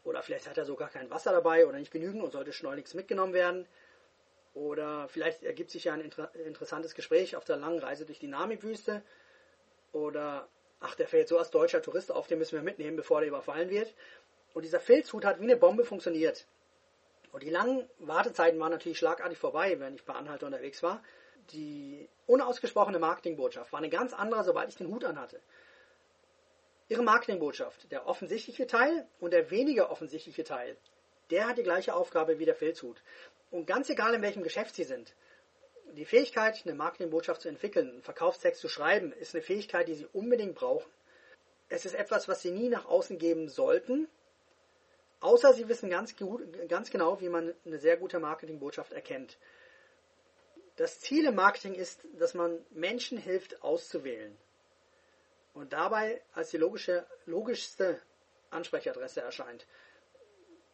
Oder vielleicht hat er sogar kein Wasser dabei oder nicht genügend und sollte schleunigst mitgenommen werden. Oder vielleicht ergibt sich ja ein inter interessantes Gespräch auf der langen Reise durch die Namib-Wüste. Oder, ach, der fällt so als deutscher Tourist auf, den müssen wir mitnehmen, bevor der überfallen wird. Und dieser Filzhut hat wie eine Bombe funktioniert. Und die langen Wartezeiten waren natürlich schlagartig vorbei, wenn ich bei Anhalter unterwegs war. Die unausgesprochene Marketingbotschaft war eine ganz andere, sobald ich den Hut anhatte. Ihre Marketingbotschaft, der offensichtliche Teil und der weniger offensichtliche Teil, der hat die gleiche Aufgabe wie der Filzhut. Und ganz egal, in welchem Geschäft Sie sind, die Fähigkeit, eine Marketingbotschaft zu entwickeln, einen Verkaufstext zu schreiben, ist eine Fähigkeit, die Sie unbedingt brauchen. Es ist etwas, was Sie nie nach außen geben sollten, außer Sie wissen ganz, ganz genau, wie man eine sehr gute Marketingbotschaft erkennt. Das Ziel im Marketing ist, dass man Menschen hilft, auszuwählen und dabei als die logische, logischste Ansprechadresse erscheint.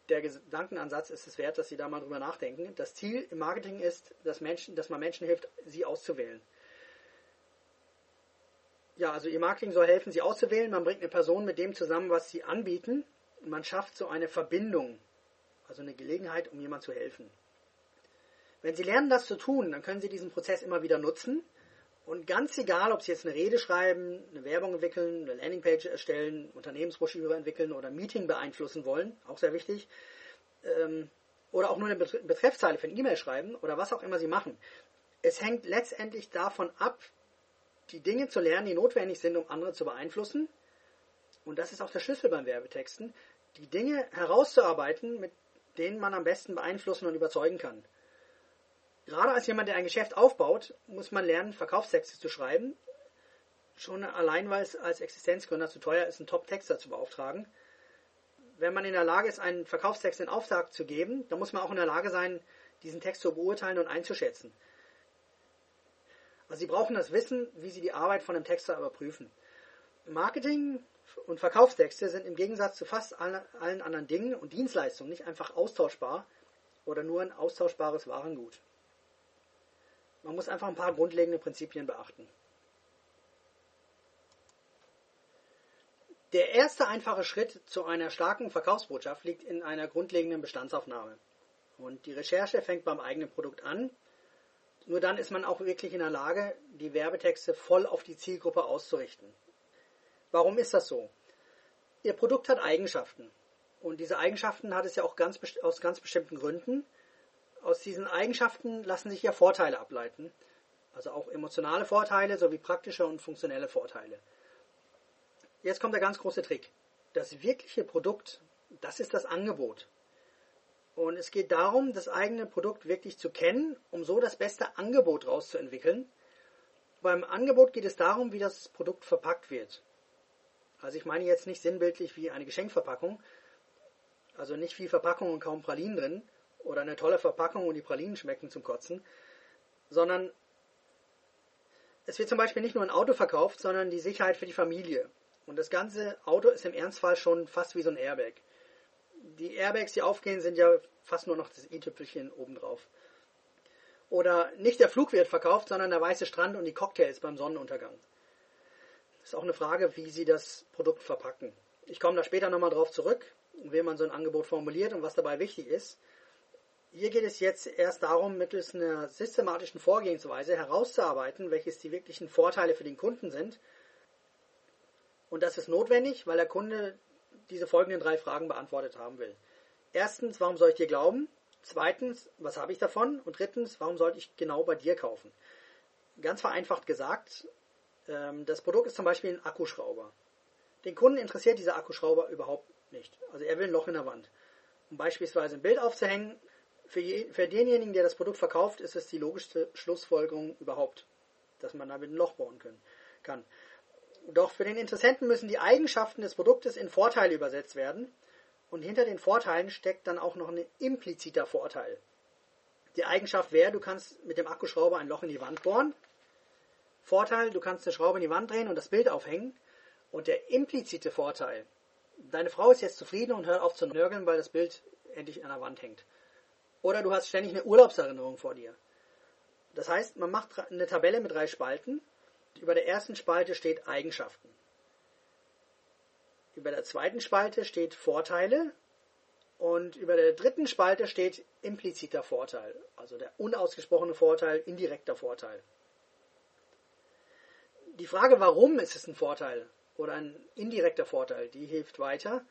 Der Gedankenansatz ist es wert, dass Sie da mal drüber nachdenken. Das Ziel im Marketing ist, dass, Menschen, dass man Menschen hilft, sie auszuwählen. Ja, also Ihr Marketing soll helfen, sie auszuwählen. Man bringt eine Person mit dem zusammen, was sie anbieten. Und man schafft so eine Verbindung, also eine Gelegenheit, um jemand zu helfen. Wenn Sie lernen, das zu tun, dann können Sie diesen Prozess immer wieder nutzen und ganz egal, ob Sie jetzt eine Rede schreiben, eine Werbung entwickeln, eine Landingpage erstellen, Unternehmensbroschüre entwickeln oder ein Meeting beeinflussen wollen, auch sehr wichtig, ähm, oder auch nur eine Betreffzeile für ein E-Mail schreiben oder was auch immer Sie machen. Es hängt letztendlich davon ab, die Dinge zu lernen, die notwendig sind, um andere zu beeinflussen. Und das ist auch der Schlüssel beim Werbetexten, die Dinge herauszuarbeiten, mit denen man am besten beeinflussen und überzeugen kann gerade als jemand, der ein Geschäft aufbaut, muss man lernen, Verkaufstexte zu schreiben. Schon allein, weil es als Existenzgründer zu teuer ist, einen Top-Texter zu beauftragen. Wenn man in der Lage ist, einen Verkaufstext in Auftrag zu geben, dann muss man auch in der Lage sein, diesen Text zu beurteilen und einzuschätzen. Also Sie brauchen das Wissen, wie Sie die Arbeit von einem Texter überprüfen. Marketing und Verkaufstexte sind im Gegensatz zu fast allen anderen Dingen und Dienstleistungen nicht einfach austauschbar oder nur ein austauschbares Warengut. Man muss einfach ein paar grundlegende Prinzipien beachten. Der erste einfache Schritt zu einer starken Verkaufsbotschaft liegt in einer grundlegenden Bestandsaufnahme. Und die Recherche fängt beim eigenen Produkt an. Nur dann ist man auch wirklich in der Lage, die Werbetexte voll auf die Zielgruppe auszurichten. Warum ist das so? Ihr Produkt hat Eigenschaften. Und diese Eigenschaften hat es ja auch ganz, aus ganz bestimmten Gründen aus diesen Eigenschaften lassen sich ja Vorteile ableiten. Also auch emotionale Vorteile sowie praktische und funktionelle Vorteile. Jetzt kommt der ganz große Trick. Das wirkliche Produkt, das ist das Angebot. Und es geht darum, das eigene Produkt wirklich zu kennen, um so das beste Angebot rauszuentwickeln. Beim Angebot geht es darum, wie das Produkt verpackt wird. Also ich meine jetzt nicht sinnbildlich wie eine Geschenkverpackung, also nicht viel Verpackung und kaum Pralinen drin, oder eine tolle Verpackung und die Pralinen schmecken zum Kotzen, sondern Es wird zum Beispiel nicht nur ein Auto verkauft, sondern die Sicherheit für die Familie. Und das ganze Auto ist im Ernstfall schon fast wie so ein Airbag. Die Airbags, die aufgehen, sind ja fast nur noch das i-Tüpfelchen obendrauf. Oder nicht der Flug wird verkauft, sondern der weiße Strand und die Cocktails beim Sonnenuntergang. Ist auch eine Frage, wie Sie das Produkt verpacken. Ich komme da später nochmal drauf zurück, wie man so ein Angebot formuliert und was dabei wichtig ist. Hier geht es jetzt erst darum, mittels einer systematischen Vorgehensweise herauszuarbeiten, welches die wirklichen Vorteile für den Kunden sind. Und das ist notwendig, weil der Kunde diese folgenden drei Fragen beantwortet haben will. Erstens, warum soll ich dir glauben? Zweitens, was habe ich davon? Und drittens, warum sollte ich genau bei dir kaufen? Ganz vereinfacht gesagt, das Produkt ist zum Beispiel ein Akkuschrauber. Den Kunden interessiert dieser Akkuschrauber überhaupt nicht. Also er will ein Loch in der Wand. Um beispielsweise ein Bild aufzuhängen, für, je, für denjenigen, der das Produkt verkauft, ist es die logischste Schlussfolgerung überhaupt, dass man damit ein Loch bohren können, kann. Doch für den Interessenten müssen die Eigenschaften des Produktes in Vorteile übersetzt werden. Und hinter den Vorteilen steckt dann auch noch ein impliziter Vorteil. Die Eigenschaft wäre, du kannst mit dem Akkuschrauber ein Loch in die Wand bohren. Vorteil, du kannst eine Schraube in die Wand drehen und das Bild aufhängen. Und der implizite Vorteil, deine Frau ist jetzt zufrieden und hört auf zu nörgeln, weil das Bild endlich an der Wand hängt. Oder du hast ständig eine Urlaubserinnerung vor dir. Das heißt, man macht eine Tabelle mit drei Spalten. Über der ersten Spalte steht Eigenschaften. Über der zweiten Spalte steht Vorteile. Und über der dritten Spalte steht impliziter Vorteil, also der unausgesprochene Vorteil, indirekter Vorteil. Die Frage, warum ist es ein Vorteil oder ein indirekter Vorteil, die hilft weiter.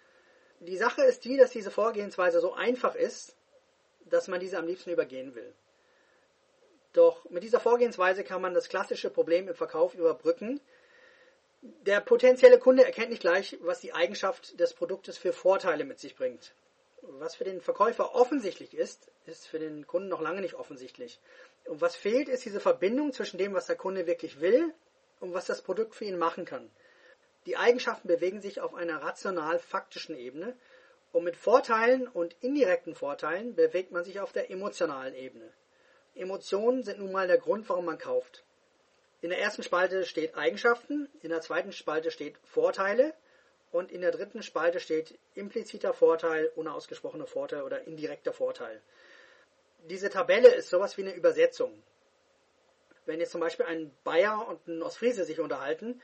Die Sache ist die, dass diese Vorgehensweise so einfach ist, dass man diese am liebsten übergehen will. Doch mit dieser Vorgehensweise kann man das klassische Problem im Verkauf überbrücken. Der potenzielle Kunde erkennt nicht gleich, was die Eigenschaft des Produktes für Vorteile mit sich bringt. Was für den Verkäufer offensichtlich ist, ist für den Kunden noch lange nicht offensichtlich. Und was fehlt, ist diese Verbindung zwischen dem, was der Kunde wirklich will und was das Produkt für ihn machen kann. Die Eigenschaften bewegen sich auf einer rational-faktischen Ebene und mit Vorteilen und indirekten Vorteilen bewegt man sich auf der emotionalen Ebene. Emotionen sind nun mal der Grund, warum man kauft. In der ersten Spalte steht Eigenschaften, in der zweiten Spalte steht Vorteile und in der dritten Spalte steht impliziter Vorteil, unausgesprochener Vorteil oder indirekter Vorteil. Diese Tabelle ist sowas wie eine Übersetzung. Wenn jetzt zum Beispiel ein Bayer und ein Ostfriese sich unterhalten,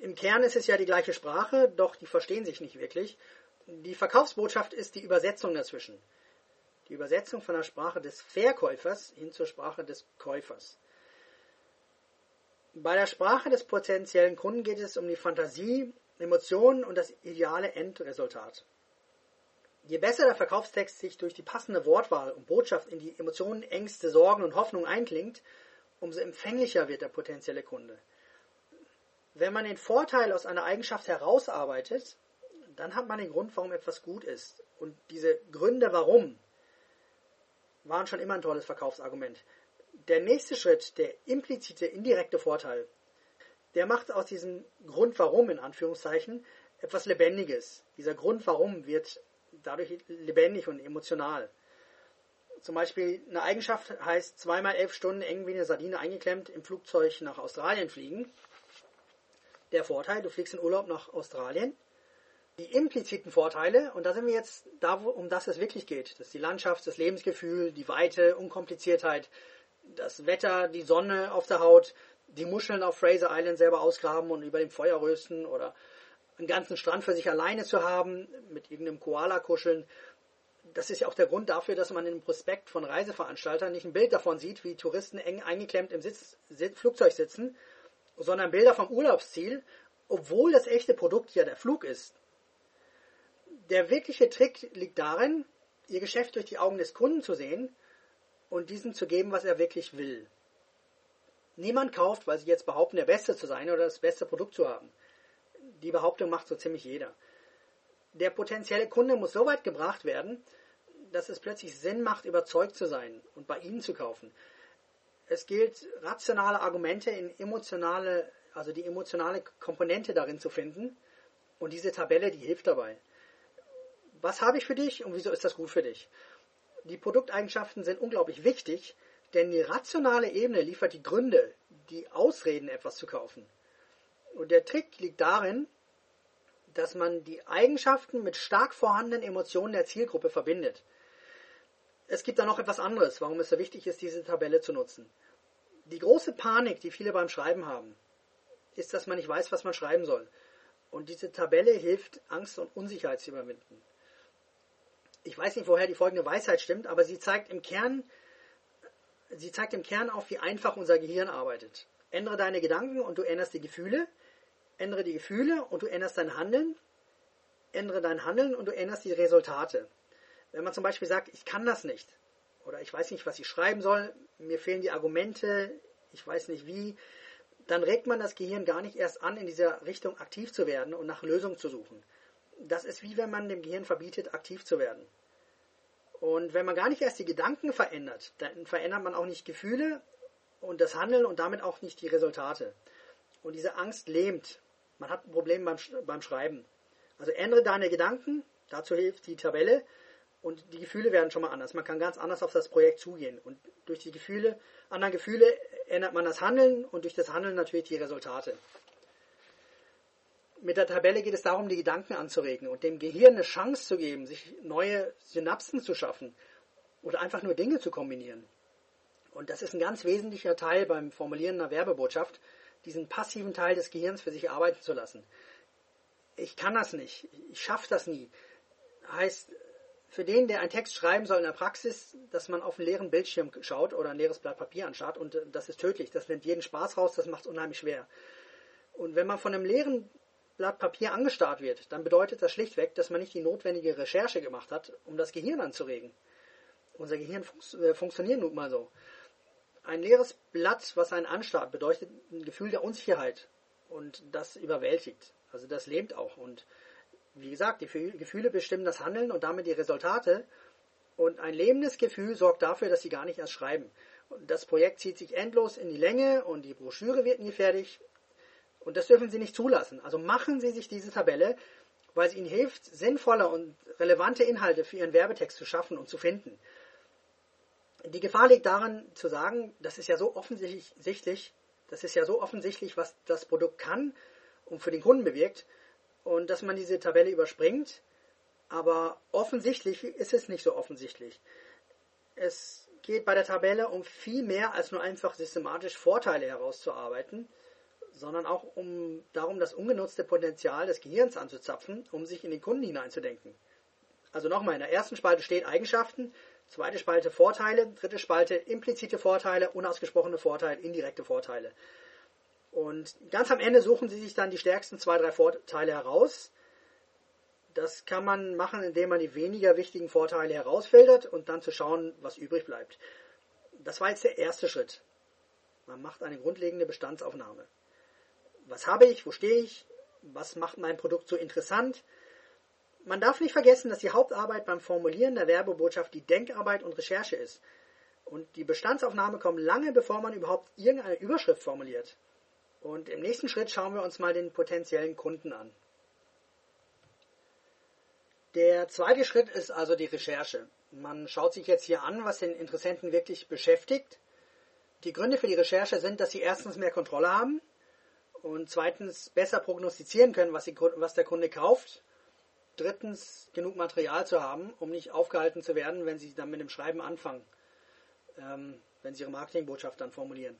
im Kern ist es ja die gleiche Sprache, doch die verstehen sich nicht wirklich die Verkaufsbotschaft ist die Übersetzung dazwischen. Die Übersetzung von der Sprache des Verkäufers hin zur Sprache des Käufers. Bei der Sprache des potenziellen Kunden geht es um die Fantasie, Emotionen und das ideale Endresultat. Je besser der Verkaufstext sich durch die passende Wortwahl und Botschaft in die Emotionen, Ängste, Sorgen und Hoffnung einklingt, umso empfänglicher wird der potenzielle Kunde. Wenn man den Vorteil aus einer Eigenschaft herausarbeitet, dann hat man den Grund, warum etwas gut ist. Und diese Gründe, warum, waren schon immer ein tolles Verkaufsargument. Der nächste Schritt, der implizite, indirekte Vorteil, der macht aus diesem Grund, warum, in Anführungszeichen, etwas Lebendiges. Dieser Grund, warum, wird dadurch lebendig und emotional. Zum Beispiel eine Eigenschaft heißt zweimal elf Stunden eng wie eine Sardine eingeklemmt im Flugzeug nach Australien fliegen. Der Vorteil, du fliegst in Urlaub nach Australien, die impliziten Vorteile, und da sind wir jetzt da, um das es wirklich geht. Das ist die Landschaft, das Lebensgefühl, die Weite, Unkompliziertheit, das Wetter, die Sonne auf der Haut, die Muscheln auf Fraser Island selber ausgraben und über dem Feuer rösten oder einen ganzen Strand für sich alleine zu haben, mit irgendeinem Koala kuscheln. Das ist ja auch der Grund dafür, dass man im Prospekt von Reiseveranstaltern nicht ein Bild davon sieht, wie Touristen eng eingeklemmt im Sitz, Flugzeug sitzen, sondern Bilder vom Urlaubsziel, obwohl das echte Produkt ja der Flug ist der wirkliche Trick liegt darin, ihr Geschäft durch die Augen des Kunden zu sehen und diesem zu geben, was er wirklich will. Niemand kauft, weil sie jetzt behaupten, der Beste zu sein oder das beste Produkt zu haben. Die Behauptung macht so ziemlich jeder. Der potenzielle Kunde muss so weit gebracht werden, dass es plötzlich Sinn macht, überzeugt zu sein und bei ihnen zu kaufen. Es gilt, rationale Argumente in emotionale, also die emotionale Komponente darin zu finden. Und diese Tabelle, die hilft dabei was habe ich für dich und wieso ist das gut für dich? Die Produkteigenschaften sind unglaublich wichtig, denn die rationale Ebene liefert die Gründe, die Ausreden, etwas zu kaufen. Und der Trick liegt darin, dass man die Eigenschaften mit stark vorhandenen Emotionen der Zielgruppe verbindet. Es gibt da noch etwas anderes, warum es so wichtig ist, diese Tabelle zu nutzen. Die große Panik, die viele beim Schreiben haben, ist, dass man nicht weiß, was man schreiben soll. Und diese Tabelle hilft, Angst und Unsicherheit zu überwinden. Ich weiß nicht, woher die folgende Weisheit stimmt, aber sie zeigt im Kern, sie zeigt im Kern auf, wie einfach unser Gehirn arbeitet. Ändere deine Gedanken und du änderst die Gefühle. Ändere die Gefühle und du änderst dein Handeln. Ändere dein Handeln und du änderst die Resultate. Wenn man zum Beispiel sagt, ich kann das nicht oder ich weiß nicht, was ich schreiben soll, mir fehlen die Argumente, ich weiß nicht wie, dann regt man das Gehirn gar nicht erst an, in dieser Richtung aktiv zu werden und nach Lösungen zu suchen. Das ist wie wenn man dem Gehirn verbietet, aktiv zu werden. Und wenn man gar nicht erst die Gedanken verändert, dann verändert man auch nicht Gefühle und das Handeln und damit auch nicht die Resultate. Und diese Angst lähmt. Man hat ein Problem beim, beim Schreiben. Also ändere deine Gedanken, dazu hilft die Tabelle und die Gefühle werden schon mal anders. Man kann ganz anders auf das Projekt zugehen. Und durch die Gefühle, anderen Gefühle ändert man das Handeln und durch das Handeln natürlich die Resultate. Mit der Tabelle geht es darum, die Gedanken anzuregen und dem Gehirn eine Chance zu geben, sich neue Synapsen zu schaffen oder einfach nur Dinge zu kombinieren. Und das ist ein ganz wesentlicher Teil beim Formulieren einer Werbebotschaft, diesen passiven Teil des Gehirns für sich arbeiten zu lassen. Ich kann das nicht, ich schaffe das nie. Heißt, für den, der einen Text schreiben soll in der Praxis, dass man auf einen leeren Bildschirm schaut oder ein leeres Blatt Papier anschaut und äh, das ist tödlich. Das nimmt jeden Spaß raus, das macht es unheimlich schwer. Und wenn man von einem leeren Blatt Papier angestarrt wird, dann bedeutet das schlichtweg, dass man nicht die notwendige Recherche gemacht hat, um das Gehirn anzuregen. Unser Gehirn fun äh, funktioniert nun mal so. Ein leeres Blatt, was einen anstarrt, bedeutet ein Gefühl der Unsicherheit und das überwältigt. Also das lähmt auch und wie gesagt, die Gefühle bestimmen das Handeln und damit die Resultate. Und ein lebendes Gefühl sorgt dafür, dass sie gar nicht erst schreiben. Und das Projekt zieht sich endlos in die Länge und die Broschüre wird nie fertig. Und das dürfen Sie nicht zulassen. Also machen Sie sich diese Tabelle, weil sie Ihnen hilft, sinnvolle und relevante Inhalte für Ihren Werbetext zu schaffen und zu finden. Die Gefahr liegt daran zu sagen, das ist ja so offensichtlich, das ist ja so offensichtlich, was das Produkt kann und für den Kunden bewirkt und dass man diese Tabelle überspringt. Aber offensichtlich ist es nicht so offensichtlich. Es geht bei der Tabelle um viel mehr als nur einfach systematisch Vorteile herauszuarbeiten, sondern auch um darum, das ungenutzte Potenzial des Gehirns anzuzapfen, um sich in den Kunden hineinzudenken. Also nochmal, in der ersten Spalte steht Eigenschaften, zweite Spalte Vorteile, dritte Spalte implizite Vorteile, unausgesprochene Vorteile, indirekte Vorteile. Und ganz am Ende suchen Sie sich dann die stärksten zwei, drei Vorteile heraus. Das kann man machen, indem man die weniger wichtigen Vorteile herausfiltert und dann zu schauen, was übrig bleibt. Das war jetzt der erste Schritt. Man macht eine grundlegende Bestandsaufnahme. Was habe ich? Wo stehe ich? Was macht mein Produkt so interessant? Man darf nicht vergessen, dass die Hauptarbeit beim Formulieren der Werbebotschaft die Denkarbeit und Recherche ist. Und die Bestandsaufnahme kommt lange bevor man überhaupt irgendeine Überschrift formuliert. Und im nächsten Schritt schauen wir uns mal den potenziellen Kunden an. Der zweite Schritt ist also die Recherche. Man schaut sich jetzt hier an, was den Interessenten wirklich beschäftigt. Die Gründe für die Recherche sind, dass sie erstens mehr Kontrolle haben und zweitens besser prognostizieren können, was, die, was der Kunde kauft. Drittens genug Material zu haben, um nicht aufgehalten zu werden, wenn sie dann mit dem Schreiben anfangen, ähm, wenn sie ihre Marketingbotschaft dann formulieren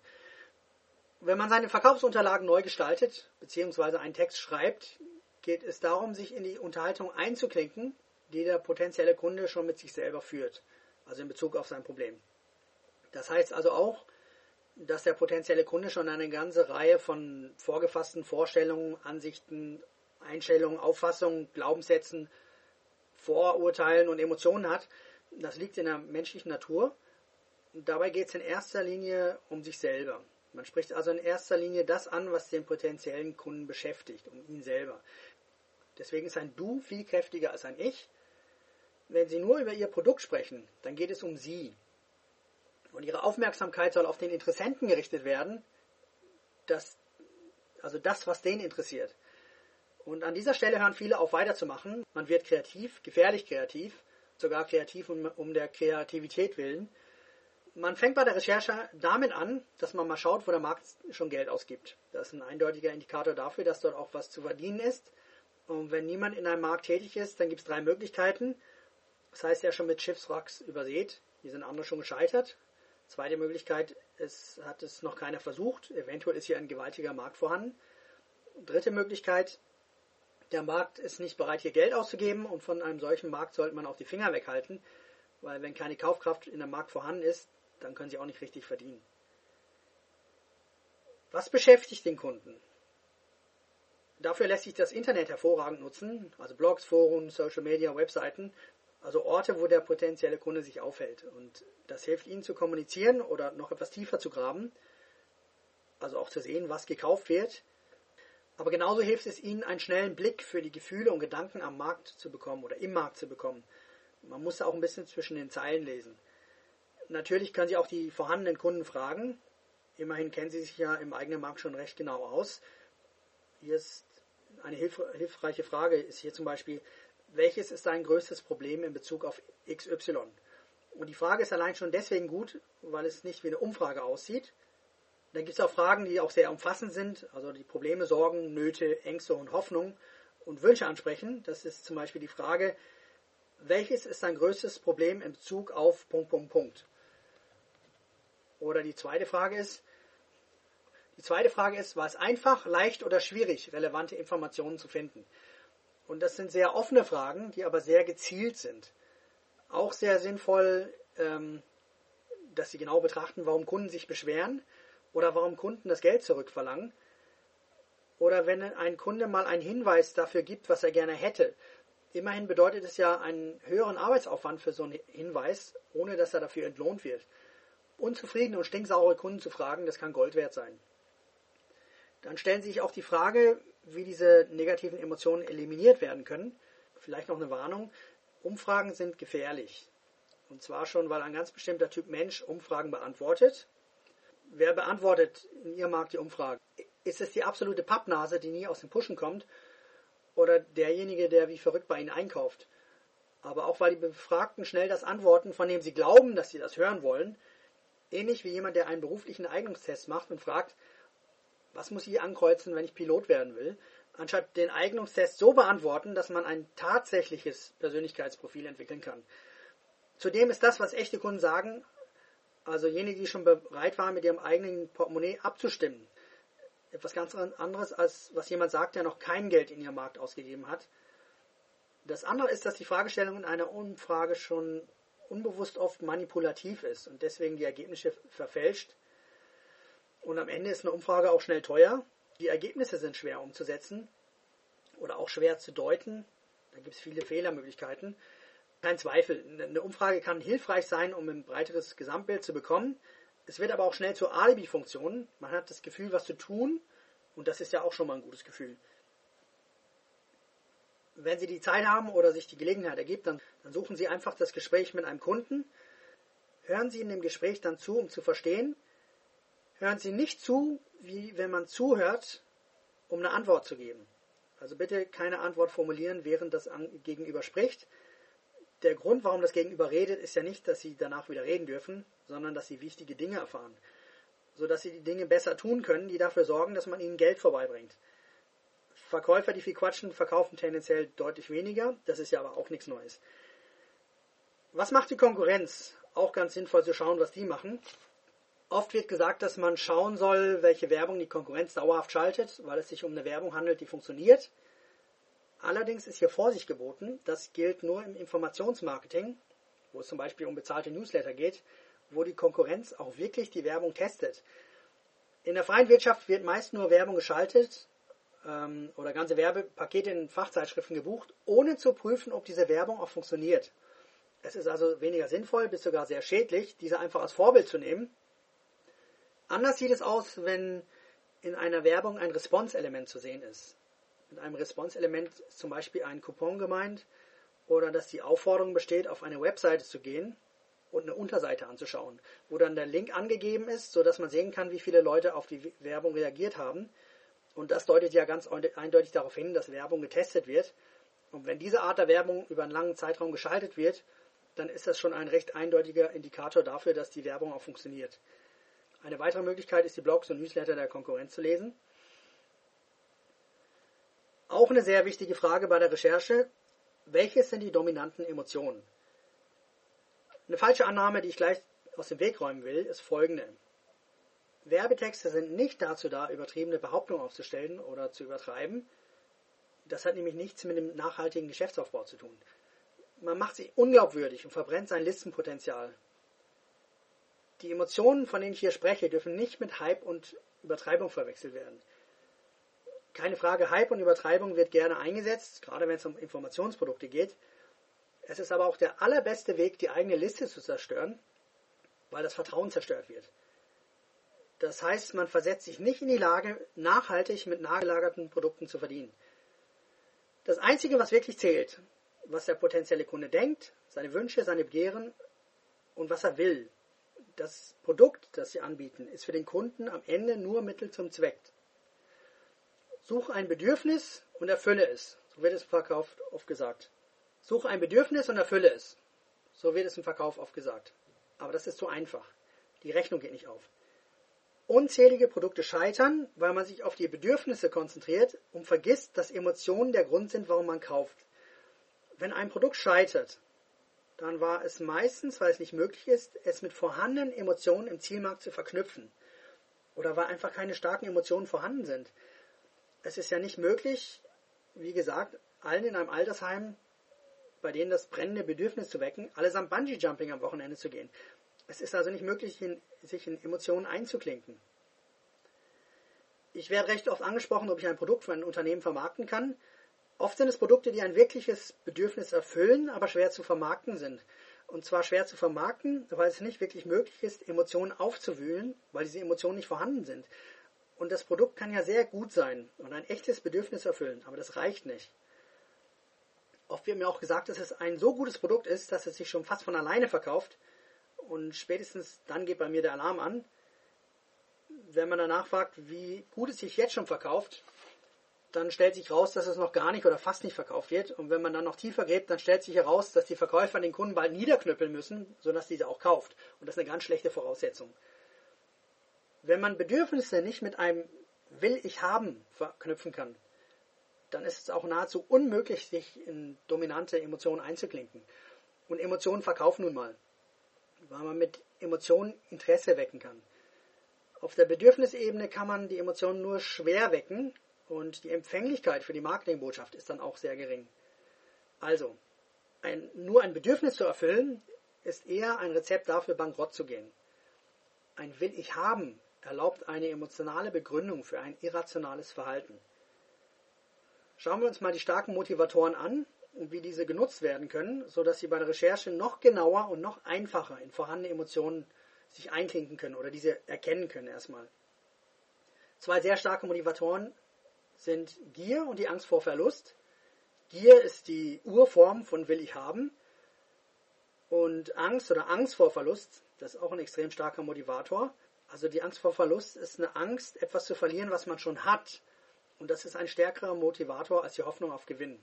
wenn man seine Verkaufsunterlagen neu gestaltet, beziehungsweise einen Text schreibt, geht es darum, sich in die Unterhaltung einzuklinken, die der potenzielle Kunde schon mit sich selber führt, also in Bezug auf sein Problem. Das heißt also auch, dass der potenzielle Kunde schon eine ganze Reihe von vorgefassten Vorstellungen, Ansichten, Einstellungen, Auffassungen, Glaubenssätzen, Vorurteilen und Emotionen hat. Das liegt in der menschlichen Natur. Dabei geht es in erster Linie um sich selber. Man spricht also in erster Linie das an, was den potenziellen Kunden beschäftigt, um ihn selber. Deswegen ist ein Du viel kräftiger als ein Ich. Wenn Sie nur über Ihr Produkt sprechen, dann geht es um Sie. Und Ihre Aufmerksamkeit soll auf den Interessenten gerichtet werden, das, also das, was den interessiert. Und an dieser Stelle hören viele auf weiterzumachen. Man wird kreativ, gefährlich kreativ, sogar kreativ um, um der Kreativität willen Man fängt bei der Recherche damit an, dass man mal schaut, wo der Markt schon Geld ausgibt. Das ist ein eindeutiger Indikator dafür, dass dort auch was zu verdienen ist. Und wenn niemand in einem Markt tätig ist, dann gibt es drei Möglichkeiten. Das heißt ja schon mit Schiffswracks übersät. Hier sind andere schon gescheitert. Zweite Möglichkeit, es hat es noch keiner versucht. Eventuell ist hier ein gewaltiger Markt vorhanden. Dritte Möglichkeit, der Markt ist nicht bereit, hier Geld auszugeben und von einem solchen Markt sollte man auch die Finger weghalten, weil wenn keine Kaufkraft in dem Markt vorhanden ist, dann können sie auch nicht richtig verdienen. Was beschäftigt den Kunden? Dafür lässt sich das Internet hervorragend nutzen, also Blogs, Foren, Social Media, Webseiten, also Orte, wo der potenzielle Kunde sich aufhält. Und das hilft Ihnen zu kommunizieren oder noch etwas tiefer zu graben, also auch zu sehen, was gekauft wird. Aber genauso hilft es Ihnen, einen schnellen Blick für die Gefühle und Gedanken am Markt zu bekommen oder im Markt zu bekommen. Man muss auch ein bisschen zwischen den Zeilen lesen. Natürlich können Sie auch die vorhandenen Kunden fragen. Immerhin kennen Sie sich ja im eigenen Markt schon recht genau aus. Hier ist eine hilfreiche Frage, ist hier zum Beispiel, welches ist dein größtes Problem in Bezug auf XY? Und die Frage ist allein schon deswegen gut, weil es nicht wie eine Umfrage aussieht. Dann gibt es auch Fragen, die auch sehr umfassend sind, also die Probleme, Sorgen, Nöte, Ängste und Hoffnungen und Wünsche ansprechen. Das ist zum Beispiel die Frage, welches ist dein größtes Problem in Bezug auf Punkt, Punkt, Punkt. Oder die zweite Frage ist, die zweite Frage ist, war es einfach, leicht oder schwierig, relevante Informationen zu finden? Und das sind sehr offene Fragen, die aber sehr gezielt sind. Auch sehr sinnvoll, ähm, dass Sie genau betrachten, warum Kunden sich beschweren oder warum Kunden das Geld zurückverlangen. Oder wenn ein Kunde mal einen Hinweis dafür gibt, was er gerne hätte. Immerhin bedeutet es ja einen höheren Arbeitsaufwand für so einen Hinweis, ohne dass er dafür entlohnt wird unzufriedene und stinksaure Kunden zu fragen, das kann Gold wert sein. Dann stellen Sie sich auch die Frage, wie diese negativen Emotionen eliminiert werden können. Vielleicht noch eine Warnung. Umfragen sind gefährlich. Und zwar schon, weil ein ganz bestimmter Typ Mensch Umfragen beantwortet. Wer beantwortet in Ihrem Markt die Umfrage? Ist es die absolute Pappnase, die nie aus dem Pushen kommt? Oder derjenige, der wie verrückt bei Ihnen einkauft? Aber auch weil die Befragten schnell das antworten, von dem sie glauben, dass sie das hören wollen, Ähnlich wie jemand, der einen beruflichen Eignungstest macht und fragt, was muss ich ankreuzen, wenn ich Pilot werden will, anstatt den Eignungstest so beantworten, dass man ein tatsächliches Persönlichkeitsprofil entwickeln kann. Zudem ist das, was echte Kunden sagen, also jene, die schon bereit waren, mit ihrem eigenen Portemonnaie abzustimmen, etwas ganz anderes, als was jemand sagt, der noch kein Geld in ihrem Markt ausgegeben hat. Das andere ist, dass die Fragestellung in einer Umfrage schon unbewusst oft manipulativ ist und deswegen die Ergebnisse verfälscht. Und am Ende ist eine Umfrage auch schnell teuer. Die Ergebnisse sind schwer umzusetzen oder auch schwer zu deuten. Da gibt es viele Fehlermöglichkeiten. Kein Zweifel, eine Umfrage kann hilfreich sein, um ein breiteres Gesamtbild zu bekommen. Es wird aber auch schnell zur Alibi-Funktion. Man hat das Gefühl, was zu tun und das ist ja auch schon mal ein gutes Gefühl wenn Sie die Zeit haben oder sich die Gelegenheit ergibt, dann, dann suchen Sie einfach das Gespräch mit einem Kunden. Hören Sie in dem Gespräch dann zu, um zu verstehen. Hören Sie nicht zu, wie wenn man zuhört, um eine Antwort zu geben. Also bitte keine Antwort formulieren, während das Gegenüber spricht. Der Grund, warum das Gegenüber redet, ist ja nicht, dass Sie danach wieder reden dürfen, sondern dass Sie wichtige Dinge erfahren, sodass Sie die Dinge besser tun können, die dafür sorgen, dass man Ihnen Geld vorbeibringt. Verkäufer, die viel quatschen, verkaufen tendenziell deutlich weniger. Das ist ja aber auch nichts Neues. Was macht die Konkurrenz? Auch ganz sinnvoll zu schauen, was die machen. Oft wird gesagt, dass man schauen soll, welche Werbung die Konkurrenz dauerhaft schaltet, weil es sich um eine Werbung handelt, die funktioniert. Allerdings ist hier Vorsicht geboten. Das gilt nur im Informationsmarketing, wo es zum Beispiel um bezahlte Newsletter geht, wo die Konkurrenz auch wirklich die Werbung testet. In der freien Wirtschaft wird meist nur Werbung geschaltet, ähm, oder ganze Werbepakete in Fachzeitschriften gebucht, ohne zu prüfen, ob diese Werbung auch funktioniert. Es ist also weniger sinnvoll, bis sogar sehr schädlich, diese einfach als Vorbild zu nehmen. Anders sieht es aus, wenn in einer Werbung ein Response-Element zu sehen ist. Mit einem Response-Element zum Beispiel ein Coupon gemeint oder dass die Aufforderung besteht, auf eine Webseite zu gehen und eine Unterseite anzuschauen, wo dann der Link angegeben ist, sodass man sehen kann, wie viele Leute auf die Werbung reagiert haben und das deutet ja ganz eindeutig darauf hin, dass Werbung getestet wird. Und wenn diese Art der Werbung über einen langen Zeitraum geschaltet wird dann ist das schon ein recht eindeutiger Indikator dafür, dass die Werbung auch funktioniert. Eine weitere Möglichkeit ist, die Blogs und Newsletter der Konkurrenz zu lesen. Auch eine sehr wichtige Frage bei der Recherche, welches sind die dominanten Emotionen? Eine falsche Annahme, die ich gleich aus dem Weg räumen will, ist folgende. Werbetexte sind nicht dazu da, übertriebene Behauptungen aufzustellen oder zu übertreiben. Das hat nämlich nichts mit dem nachhaltigen Geschäftsaufbau zu tun. Man macht sich unglaubwürdig und verbrennt sein Listenpotenzial. Die Emotionen, von denen ich hier spreche, dürfen nicht mit Hype und Übertreibung verwechselt werden. Keine Frage, Hype und Übertreibung wird gerne eingesetzt, gerade wenn es um Informationsprodukte geht. Es ist aber auch der allerbeste Weg, die eigene Liste zu zerstören, weil das Vertrauen zerstört wird. Das heißt, man versetzt sich nicht in die Lage, nachhaltig mit nahegelagerten Produkten zu verdienen. Das Einzige, was wirklich zählt, was der potenzielle Kunde denkt, seine Wünsche, seine Begehren und was er will. Das Produkt, das Sie anbieten, ist für den Kunden am Ende nur Mittel zum Zweck. Suche ein Bedürfnis und erfülle es. So wird es im Verkauf oft gesagt. Suche ein Bedürfnis und erfülle es. So wird es im Verkauf oft gesagt. Aber das ist zu einfach. Die Rechnung geht nicht auf. Unzählige Produkte scheitern, weil man sich auf die Bedürfnisse konzentriert und vergisst, dass Emotionen der Grund sind, warum man kauft. Wenn ein Produkt scheitert, dann war es meistens, weil es nicht möglich ist, es mit vorhandenen Emotionen im Zielmarkt zu verknüpfen. Oder weil einfach keine starken Emotionen vorhanden sind. Es ist ja nicht möglich, wie gesagt, allen in einem Altersheim, bei denen das brennende Bedürfnis zu wecken, allesamt Bungee-Jumping am Wochenende zu gehen. Es ist also nicht möglich, sich in Emotionen einzuklinken. Ich werde recht oft angesprochen, ob ich ein Produkt für ein Unternehmen vermarkten kann. Oft sind es Produkte, die ein wirkliches Bedürfnis erfüllen, aber schwer zu vermarkten sind. Und zwar schwer zu vermarkten, weil es nicht wirklich möglich ist, Emotionen aufzuwühlen, weil diese Emotionen nicht vorhanden sind. Und das Produkt kann ja sehr gut sein und ein echtes Bedürfnis erfüllen, aber das reicht nicht. Oft wird mir auch gesagt, dass es ein so gutes Produkt ist, dass es sich schon fast von alleine verkauft. Und spätestens dann geht bei mir der Alarm an. Wenn man danach fragt, wie gut es sich jetzt schon verkauft, dann stellt sich raus, dass es noch gar nicht oder fast nicht verkauft wird. Und wenn man dann noch tiefer gräbt, dann stellt sich heraus, dass die Verkäufer den Kunden bald niederknüppeln müssen, sodass diese auch kauft. Und das ist eine ganz schlechte Voraussetzung. Wenn man Bedürfnisse nicht mit einem Will ich haben verknüpfen kann, dann ist es auch nahezu unmöglich, sich in dominante Emotionen einzuklinken. Und Emotionen verkaufen nun mal, weil man mit Emotionen Interesse wecken kann. Auf der Bedürfnisebene kann man die Emotionen nur schwer wecken, und die Empfänglichkeit für die Marketingbotschaft ist dann auch sehr gering. Also, ein, nur ein Bedürfnis zu erfüllen, ist eher ein Rezept dafür, bankrott zu gehen. Ein Will ich haben erlaubt eine emotionale Begründung für ein irrationales Verhalten. Schauen wir uns mal die starken Motivatoren an und wie diese genutzt werden können, sodass Sie bei der Recherche noch genauer und noch einfacher in vorhandene Emotionen sich einklinken können oder diese erkennen können erstmal. Zwei sehr starke Motivatoren sind Gier und die Angst vor Verlust. Gier ist die Urform von will ich haben. Und Angst oder Angst vor Verlust, das ist auch ein extrem starker Motivator. Also die Angst vor Verlust ist eine Angst, etwas zu verlieren, was man schon hat. Und das ist ein stärkerer Motivator als die Hoffnung auf Gewinn.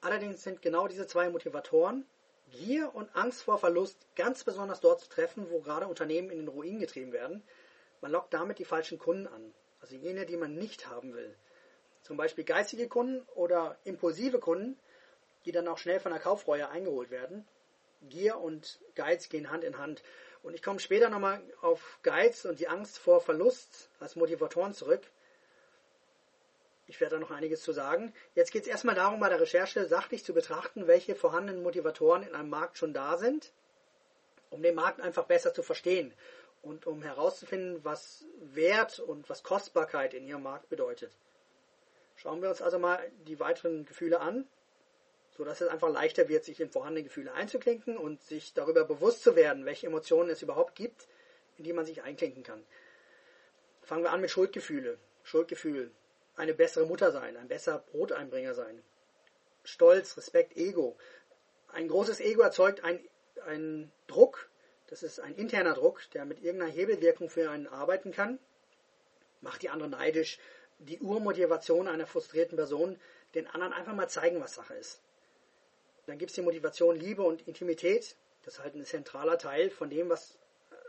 Allerdings sind genau diese zwei Motivatoren, Gier und Angst vor Verlust, ganz besonders dort zu treffen, wo gerade Unternehmen in den Ruin getrieben werden. Man lockt damit die falschen Kunden an, also jene, die man nicht haben will. Zum Beispiel geistige Kunden oder impulsive Kunden, die dann auch schnell von der Kaufreue eingeholt werden. Gier und Geiz gehen Hand in Hand. Und ich komme später nochmal auf Geiz und die Angst vor Verlust als Motivatoren zurück. Ich werde da noch einiges zu sagen. Jetzt geht es erstmal darum, bei der Recherche sachlich zu betrachten, welche vorhandenen Motivatoren in einem Markt schon da sind, um den Markt einfach besser zu verstehen und um herauszufinden, was Wert und was Kostbarkeit in ihrem Markt bedeutet. Schauen wir uns also mal die weiteren Gefühle an, sodass es einfach leichter wird, sich in vorhandene Gefühle einzuklinken und sich darüber bewusst zu werden, welche Emotionen es überhaupt gibt, in die man sich einklinken kann. Fangen wir an mit Schuldgefühle. Schuldgefühl. Eine bessere Mutter sein, ein besserer Broteinbringer sein. Stolz, Respekt, Ego. Ein großes Ego erzeugt einen Druck, das ist ein interner Druck, der mit irgendeiner Hebelwirkung für einen arbeiten kann, macht die anderen neidisch, die Urmotivation einer frustrierten Person, den anderen einfach mal zeigen, was Sache ist. Dann gibt es die Motivation Liebe und Intimität. Das ist halt ein zentraler Teil von dem, was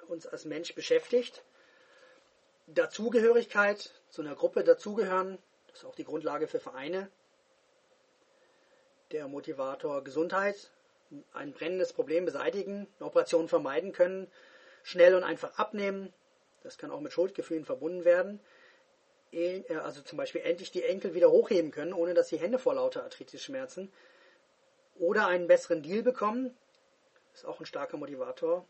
uns als Mensch beschäftigt. Dazugehörigkeit, zu einer Gruppe dazugehören, das ist auch die Grundlage für Vereine. Der Motivator Gesundheit, ein brennendes Problem beseitigen, eine Operation vermeiden können, schnell und einfach abnehmen. Das kann auch mit Schuldgefühlen verbunden werden. Äh, also zum Beispiel endlich die Enkel wieder hochheben können, ohne dass die Hände vor lauter Arthritis schmerzen. Oder einen besseren Deal bekommen. Ist auch ein starker Motivator.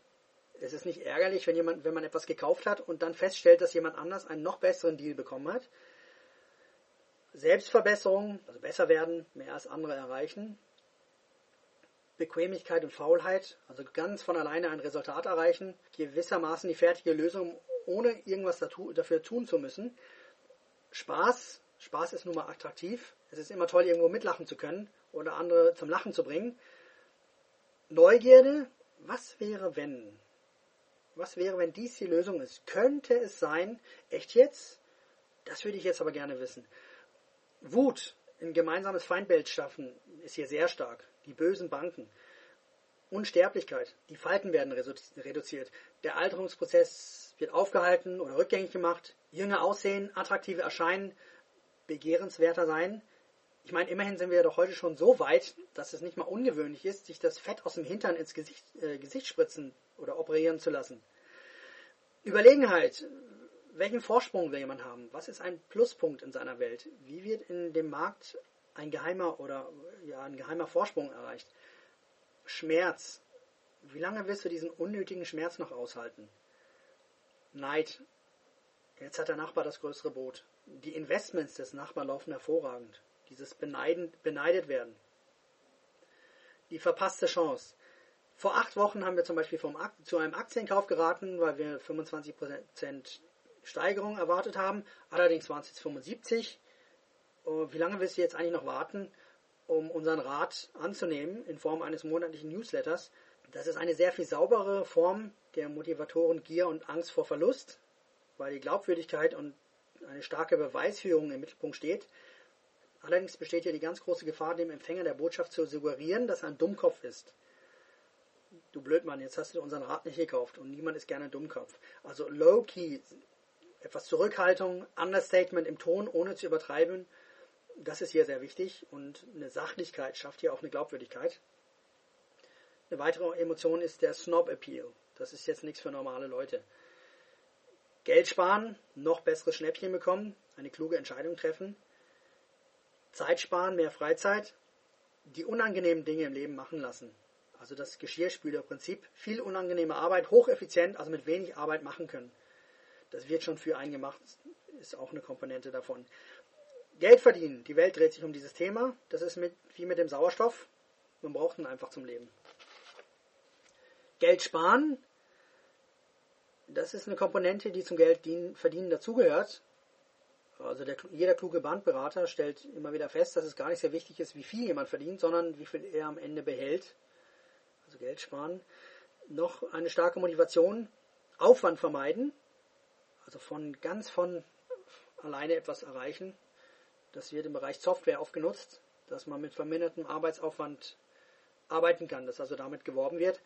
Es ist nicht ärgerlich, wenn, jemand, wenn man etwas gekauft hat und dann feststellt, dass jemand anders einen noch besseren Deal bekommen hat. Selbstverbesserung, also besser werden, mehr als andere erreichen. Bequemlichkeit und Faulheit, also ganz von alleine ein Resultat erreichen, gewissermaßen die fertige Lösung, ohne irgendwas dafür tun zu müssen. Spaß, Spaß ist nun mal attraktiv. Es ist immer toll, irgendwo mitlachen zu können oder andere zum Lachen zu bringen. Neugierde, was wäre wenn? Was wäre, wenn dies die Lösung ist? Könnte es sein, echt jetzt? Das würde ich jetzt aber gerne wissen. Wut, ein gemeinsames Feindbild schaffen, ist hier sehr stark die bösen Banken. Unsterblichkeit, die Falten werden reduziert. Der Alterungsprozess wird aufgehalten oder rückgängig gemacht. Jünger aussehen, attraktive erscheinen, begehrenswerter sein. Ich meine, immerhin sind wir doch heute schon so weit, dass es nicht mal ungewöhnlich ist, sich das Fett aus dem Hintern ins Gesicht, äh, Gesicht spritzen oder operieren zu lassen. Überlegenheit. Welchen Vorsprung will jemand haben? Was ist ein Pluspunkt in seiner Welt? Wie wird in dem Markt ein geheimer oder ja, ein geheimer Vorsprung erreicht. Schmerz. Wie lange willst du diesen unnötigen Schmerz noch aushalten? Neid. Jetzt hat der Nachbar das größere Boot. Die Investments des Nachbarn laufen hervorragend. Dieses Beneiden, beneidet werden. Die verpasste Chance. Vor acht Wochen haben wir zum Beispiel vom, zu einem Aktienkauf geraten, weil wir 25% Steigerung erwartet haben. Allerdings waren es jetzt 75. Wie lange willst du jetzt eigentlich noch warten, um unseren Rat anzunehmen in Form eines monatlichen Newsletters? Das ist eine sehr viel saubere Form der Motivatoren Gier und Angst vor Verlust, weil die Glaubwürdigkeit und eine starke Beweisführung im Mittelpunkt steht. Allerdings besteht hier die ganz große Gefahr, dem Empfänger der Botschaft zu suggerieren, dass er ein Dummkopf ist. Du Blödmann, jetzt hast du unseren Rat nicht gekauft und niemand ist gerne ein Dummkopf. Also low-key, etwas Zurückhaltung, Understatement im Ton, ohne zu übertreiben das ist hier sehr wichtig und eine Sachlichkeit schafft hier auch eine Glaubwürdigkeit. Eine weitere Emotion ist der Snob-Appeal. Das ist jetzt nichts für normale Leute. Geld sparen, noch besseres Schnäppchen bekommen, eine kluge Entscheidung treffen, Zeit sparen, mehr Freizeit, die unangenehmen Dinge im Leben machen lassen. Also das Geschirrspülerprinzip, viel unangenehme Arbeit, hocheffizient, also mit wenig Arbeit machen können. Das wird schon für einen gemacht, ist auch eine Komponente davon. Geld verdienen. Die Welt dreht sich um dieses Thema. Das ist mit, wie mit dem Sauerstoff. Man braucht ihn einfach zum Leben. Geld sparen. Das ist eine Komponente, die zum Geld verdienen dazugehört. Also der, jeder kluge Bandberater stellt immer wieder fest, dass es gar nicht sehr wichtig ist, wie viel jemand verdient, sondern wie viel er am Ende behält. Also Geld sparen. Noch eine starke Motivation. Aufwand vermeiden. Also von ganz von alleine etwas erreichen. Das wird im Bereich Software oft genutzt, dass man mit vermindertem Arbeitsaufwand arbeiten kann, dass also damit geworben wird.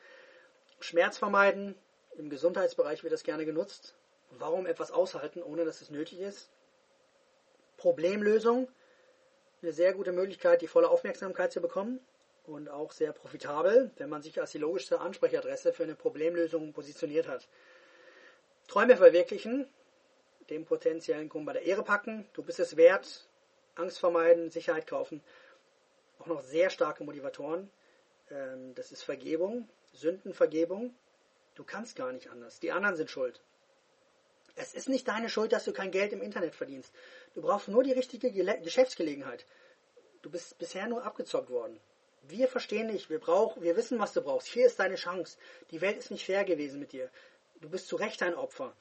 Schmerz vermeiden, im Gesundheitsbereich wird das gerne genutzt. Warum etwas aushalten, ohne dass es nötig ist? Problemlösung, eine sehr gute Möglichkeit, die volle Aufmerksamkeit zu bekommen und auch sehr profitabel, wenn man sich als die logischste Ansprechadresse für eine Problemlösung positioniert hat. Träume verwirklichen, dem potenziellen Kunden bei der Ehre packen, du bist es wert, Angst vermeiden, Sicherheit kaufen. Auch noch sehr starke Motivatoren. Ähm, das ist Vergebung, Sündenvergebung. Du kannst gar nicht anders. Die anderen sind schuld. Es ist nicht deine Schuld, dass du kein Geld im Internet verdienst. Du brauchst nur die richtige Geschäftsgelegenheit. Du bist bisher nur abgezockt worden. Wir verstehen dich, wir, brauch, wir wissen, was du brauchst. Hier ist deine Chance. Die Welt ist nicht fair gewesen mit dir. Du bist zu Recht ein Opfer.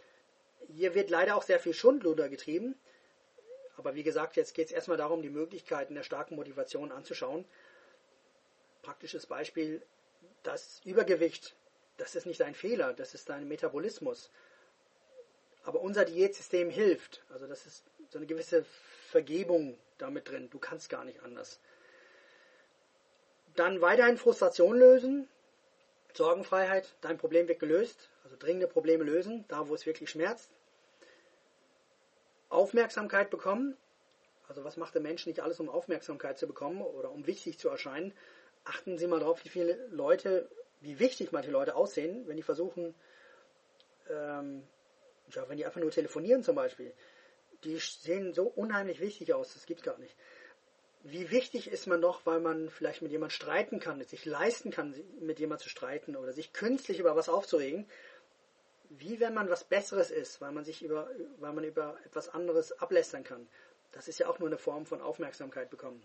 Hier wird leider auch sehr viel Schundluder getrieben. Aber wie gesagt, jetzt geht es erstmal darum, die Möglichkeiten der starken Motivation anzuschauen. Praktisches Beispiel, das Übergewicht, das ist nicht ein Fehler, das ist dein Metabolismus. Aber unser Diätsystem hilft. Also das ist so eine gewisse Vergebung damit drin. Du kannst gar nicht anders. Dann weiterhin Frustration lösen, Sorgenfreiheit, dein Problem wird gelöst, also dringende Probleme lösen, da wo es wirklich schmerzt. Aufmerksamkeit bekommen, also was macht der Mensch nicht alles, um Aufmerksamkeit zu bekommen oder um wichtig zu erscheinen? Achten Sie mal darauf, wie viele Leute, wie wichtig manche Leute aussehen, wenn die versuchen, ähm, ja, wenn die einfach nur telefonieren zum Beispiel. Die sehen so unheimlich wichtig aus, das gibt gar nicht. Wie wichtig ist man doch, weil man vielleicht mit jemand streiten kann, sich leisten kann, mit jemand zu streiten oder sich künstlich über was aufzuregen, wie wenn man was Besseres ist, weil man sich über, weil man über etwas anderes ablästern kann. Das ist ja auch nur eine Form von Aufmerksamkeit bekommen.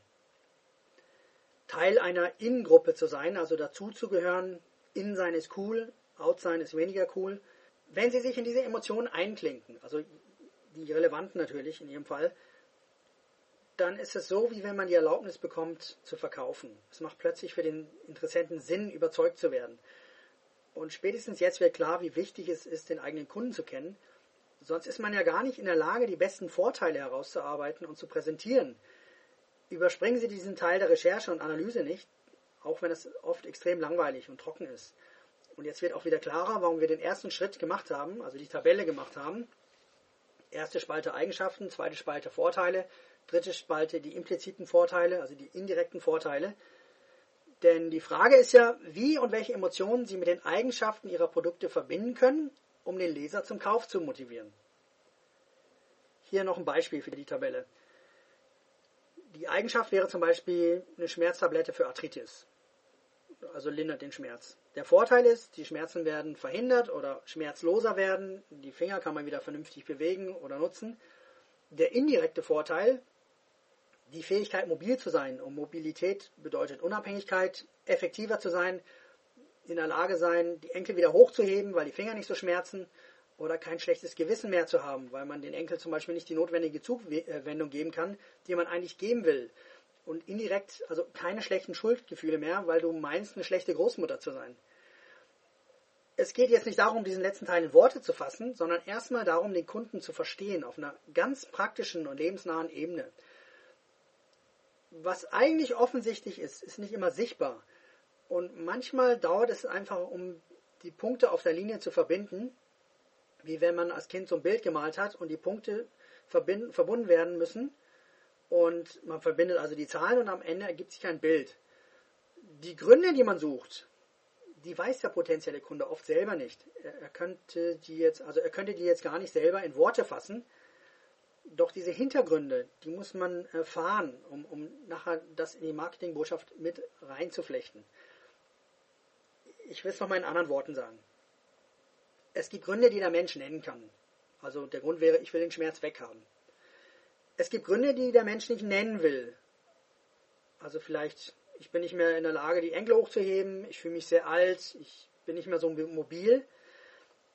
Teil einer In-Gruppe zu sein, also dazuzugehören, in sein ist cool, out sein ist weniger cool. Wenn Sie sich in diese Emotionen einklinken, also die relevanten natürlich in Ihrem Fall, dann ist es so, wie wenn man die Erlaubnis bekommt, zu verkaufen. Es macht plötzlich für den Interessenten Sinn, überzeugt zu werden. Und spätestens jetzt wird klar, wie wichtig es ist, den eigenen Kunden zu kennen Sonst ist man ja gar nicht in der Lage, die besten Vorteile herauszuarbeiten und zu präsentieren. Überspringen Sie diesen Teil der Recherche und Analyse nicht, auch wenn es oft extrem langweilig und trocken ist. Und jetzt wird auch wieder klarer, warum wir den ersten Schritt gemacht haben, also die Tabelle gemacht haben. Erste Spalte Eigenschaften, zweite Spalte Vorteile, dritte Spalte die impliziten Vorteile, also die indirekten Vorteile. Denn die Frage ist ja, wie und welche Emotionen Sie mit den Eigenschaften Ihrer Produkte verbinden können um den Leser zum Kauf zu motivieren. Hier noch ein Beispiel für die Tabelle. Die Eigenschaft wäre zum Beispiel eine Schmerztablette für Arthritis. Also lindert den Schmerz. Der Vorteil ist, die Schmerzen werden verhindert oder schmerzloser werden. Die Finger kann man wieder vernünftig bewegen oder nutzen. Der indirekte Vorteil, die Fähigkeit mobil zu sein. Und Mobilität bedeutet Unabhängigkeit, effektiver zu sein, in der Lage sein, die Enkel wieder hochzuheben, weil die Finger nicht so schmerzen oder kein schlechtes Gewissen mehr zu haben, weil man den Enkel zum Beispiel nicht die notwendige Zuwendung geben kann, die man eigentlich geben will. Und indirekt, also keine schlechten Schuldgefühle mehr, weil du meinst, eine schlechte Großmutter zu sein. Es geht jetzt nicht darum, diesen letzten Teil in Worte zu fassen, sondern erstmal darum, den Kunden zu verstehen auf einer ganz praktischen und lebensnahen Ebene. Was eigentlich offensichtlich ist, ist nicht immer sichtbar. Und manchmal dauert es einfach, um die Punkte auf der Linie zu verbinden, wie wenn man als Kind so ein Bild gemalt hat und die Punkte verbunden werden müssen. Und man verbindet also die Zahlen und am Ende ergibt sich ein Bild. Die Gründe, die man sucht, die weiß der potenzielle Kunde oft selber nicht. Er könnte die jetzt, also er könnte die jetzt gar nicht selber in Worte fassen. Doch diese Hintergründe, die muss man erfahren, um, um nachher das in die Marketingbotschaft mit reinzuflechten ich will es nochmal in anderen Worten sagen. Es gibt Gründe, die der Mensch nennen kann. Also der Grund wäre, ich will den Schmerz weghaben. Es gibt Gründe, die der Mensch nicht nennen will. Also vielleicht, ich bin nicht mehr in der Lage, die Enkel hochzuheben, ich fühle mich sehr alt, ich bin nicht mehr so mobil.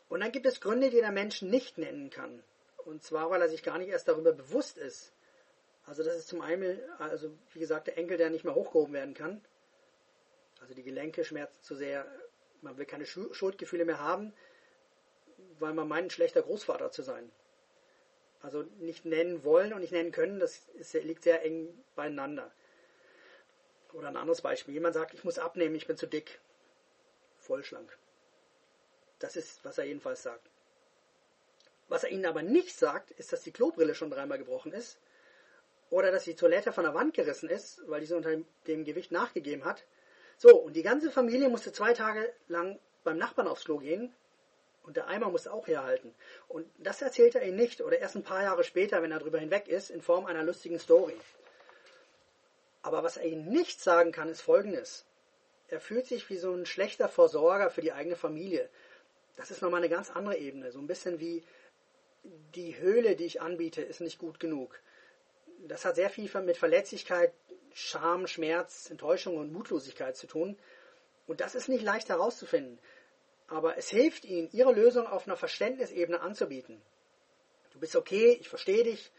Und dann gibt es Gründe, die der Mensch nicht nennen kann. Und zwar, weil er sich gar nicht erst darüber bewusst ist. Also das ist zum einen, also wie gesagt, der Enkel, der nicht mehr hochgehoben werden kann. Also die Gelenke schmerzen zu sehr, man will keine Schuldgefühle mehr haben, weil man meint, ein schlechter Großvater zu sein. Also nicht nennen wollen und nicht nennen können, das ist, liegt sehr eng beieinander. Oder ein anderes Beispiel. Jemand sagt, ich muss abnehmen, ich bin zu dick. Vollschlank. Das ist, was er jedenfalls sagt. Was er ihnen aber nicht sagt, ist, dass die Klobrille schon dreimal gebrochen ist. Oder dass die Toilette von der Wand gerissen ist, weil diese unter dem Gewicht nachgegeben hat. So, und die ganze Familie musste zwei Tage lang beim Nachbarn aufs Klo gehen und der Eimer musste auch herhalten. Und das erzählt er ihnen nicht oder erst ein paar Jahre später, wenn er darüber hinweg ist, in Form einer lustigen Story. Aber was er ihnen nicht sagen kann, ist folgendes. Er fühlt sich wie so ein schlechter Versorger für die eigene Familie. Das ist nochmal eine ganz andere Ebene. So ein bisschen wie die Höhle, die ich anbiete, ist nicht gut genug. Das hat sehr viel mit Verletzlichkeit, Scham, Schmerz, Enttäuschung und Mutlosigkeit zu tun. Und das ist nicht leicht herauszufinden. Aber es hilft ihnen, ihre Lösung auf einer Verständnisebene anzubieten. Du bist okay, ich verstehe dich,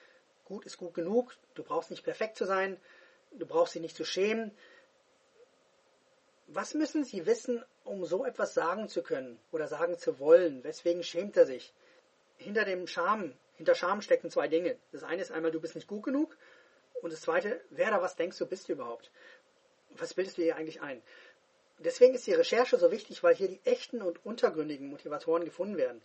gut ist gut genug, du brauchst nicht perfekt zu sein, du brauchst dich nicht zu schämen. Was müssen sie wissen, um so etwas sagen zu können oder sagen zu wollen? Weswegen schämt er sich? Hinter dem Scham, hinter Scham stecken zwei Dinge. Das eine ist einmal, du bist nicht gut genug und das Zweite, wer da was denkst du, bist du überhaupt? was bildest du hier eigentlich ein? Deswegen ist die Recherche so wichtig, weil hier die echten und untergründigen Motivatoren gefunden werden.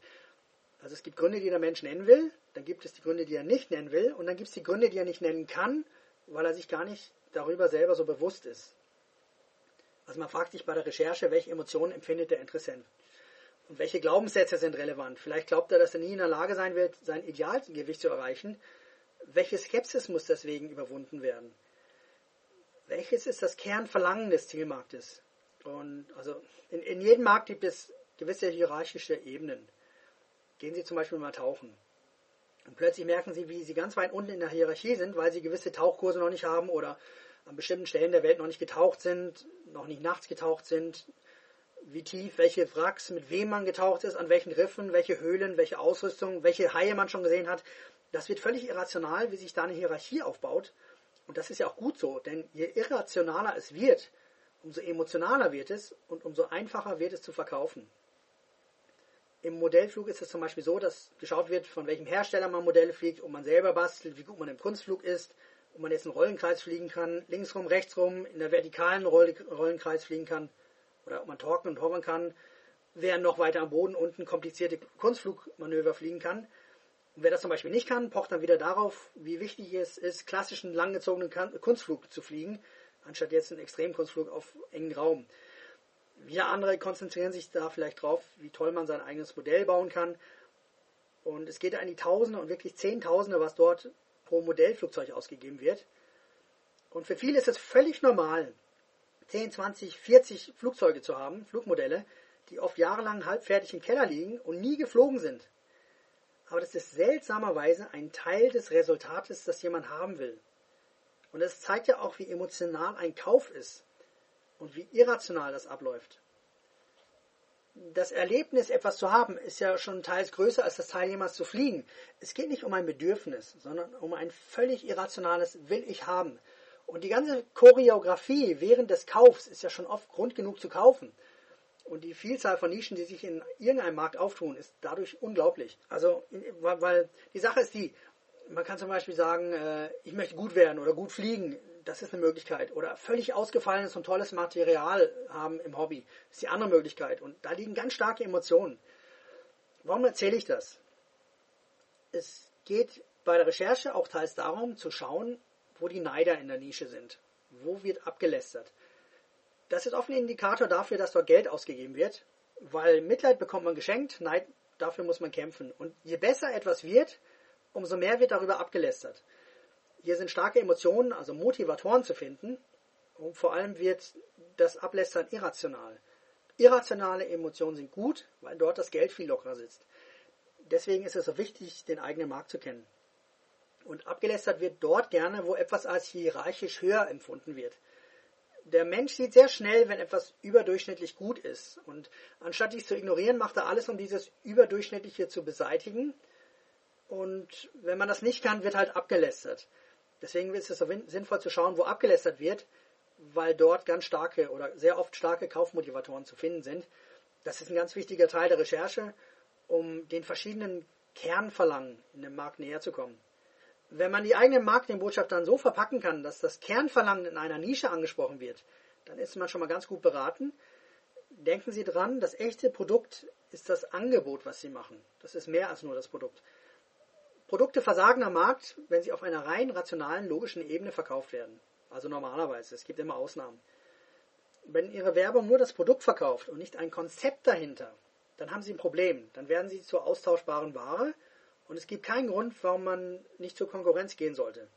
Also es gibt Gründe, die der Mensch nennen will, dann gibt es die Gründe, die er nicht nennen will, und dann gibt es die Gründe, die er nicht nennen kann, weil er sich gar nicht darüber selber so bewusst ist. Also man fragt sich bei der Recherche, welche Emotionen empfindet der Interessent und welche Glaubenssätze sind relevant. Vielleicht glaubt er, dass er nie in der Lage sein wird, sein Idealgewicht zu erreichen. Welche Skepsis muss deswegen überwunden werden? Welches ist das Kernverlangen des Zielmarktes? Und also in, in jedem Markt gibt es gewisse hierarchische Ebenen. Gehen Sie zum Beispiel mal tauchen. Und plötzlich merken Sie, wie Sie ganz weit unten in der Hierarchie sind, weil Sie gewisse Tauchkurse noch nicht haben oder an bestimmten Stellen der Welt noch nicht getaucht sind, noch nicht nachts getaucht sind, wie tief, welche Wracks, mit wem man getaucht ist, an welchen Riffen, welche Höhlen, welche Ausrüstung, welche Haie man schon gesehen hat. Das wird völlig irrational, wie sich da eine Hierarchie aufbaut. Und das ist ja auch gut so, denn je irrationaler es wird, umso emotionaler wird es und umso einfacher wird es zu verkaufen. Im Modellflug ist es zum Beispiel so, dass geschaut wird, von welchem Hersteller man Modelle fliegt, ob man selber bastelt, wie gut man im Kunstflug ist, wo man jetzt einen Rollenkreis fliegen kann, linksrum, rechtsrum, in der vertikalen Rollenkreis fliegen kann, oder ob man torken und hovern kann, während noch weiter am Boden unten komplizierte Kunstflugmanöver fliegen kann. Und wer das zum Beispiel nicht kann, pocht dann wieder darauf, wie wichtig es ist, klassischen langgezogenen Kunstflug zu fliegen, anstatt jetzt einen Extremkunstflug auf engen Raum. Wieder andere konzentrieren sich da vielleicht drauf, wie toll man sein eigenes Modell bauen kann. Und es geht an die Tausende und wirklich Zehntausende, was dort pro Modellflugzeug ausgegeben wird. Und für viele ist es völlig normal, 10, 20, 40 Flugzeuge zu haben, Flugmodelle, die oft jahrelang halbfertig im Keller liegen und nie geflogen sind. Aber das ist seltsamerweise ein Teil des Resultates, das jemand haben will. Und es zeigt ja auch, wie emotional ein Kauf ist und wie irrational das abläuft das Erlebnis, etwas zu haben, ist ja schon teils größer als das Teil jemals zu fliegen. Es geht nicht um ein Bedürfnis, sondern um ein völlig irrationales Will ich haben. Und die ganze Choreografie während des Kaufs ist ja schon oft Grund genug zu kaufen. Und die Vielzahl von Nischen, die sich in irgendeinem Markt auftun, ist dadurch unglaublich. Also, weil die Sache ist die, man kann zum Beispiel sagen, äh, ich möchte gut werden oder gut fliegen das ist eine Möglichkeit. Oder völlig ausgefallenes und tolles Material haben im Hobby, das ist die andere Möglichkeit. Und da liegen ganz starke Emotionen. Warum erzähle ich das? Es geht bei der Recherche auch teils darum, zu schauen, wo die Neider in der Nische sind. Wo wird abgelästert? Das ist oft ein Indikator dafür, dass dort Geld ausgegeben wird, weil Mitleid bekommt man geschenkt, Neid, dafür muss man kämpfen. Und je besser etwas wird, umso mehr wird darüber abgelästert. Hier sind starke Emotionen, also Motivatoren zu finden. Und vor allem wird das Ablästern irrational. Irrationale Emotionen sind gut, weil dort das Geld viel lockerer sitzt. Deswegen ist es so wichtig, den eigenen Markt zu kennen. Und abgelästert wird dort gerne, wo etwas als hierarchisch höher empfunden wird. Der Mensch sieht sehr schnell, wenn etwas überdurchschnittlich gut ist. Und anstatt dies zu ignorieren, macht er alles, um dieses Überdurchschnittliche zu beseitigen. Und wenn man das nicht kann, wird halt abgelästert. Deswegen ist es so sinnvoll zu schauen, wo abgelästert wird, weil dort ganz starke oder sehr oft starke Kaufmotivatoren zu finden sind. Das ist ein ganz wichtiger Teil der Recherche, um den verschiedenen Kernverlangen in dem Markt näher zu kommen. Wenn man die eigene Marketingbotschaft dann so verpacken kann, dass das Kernverlangen in einer Nische angesprochen wird, dann ist man schon mal ganz gut beraten. Denken Sie dran, das echte Produkt ist das Angebot, was Sie machen. Das ist mehr als nur das Produkt. Produkte versagen am Markt, wenn sie auf einer rein rationalen, logischen Ebene verkauft werden. Also normalerweise, es gibt immer Ausnahmen. Wenn Ihre Werbung nur das Produkt verkauft und nicht ein Konzept dahinter, dann haben Sie ein Problem. Dann werden Sie zur austauschbaren Ware und es gibt keinen Grund, warum man nicht zur Konkurrenz gehen sollte.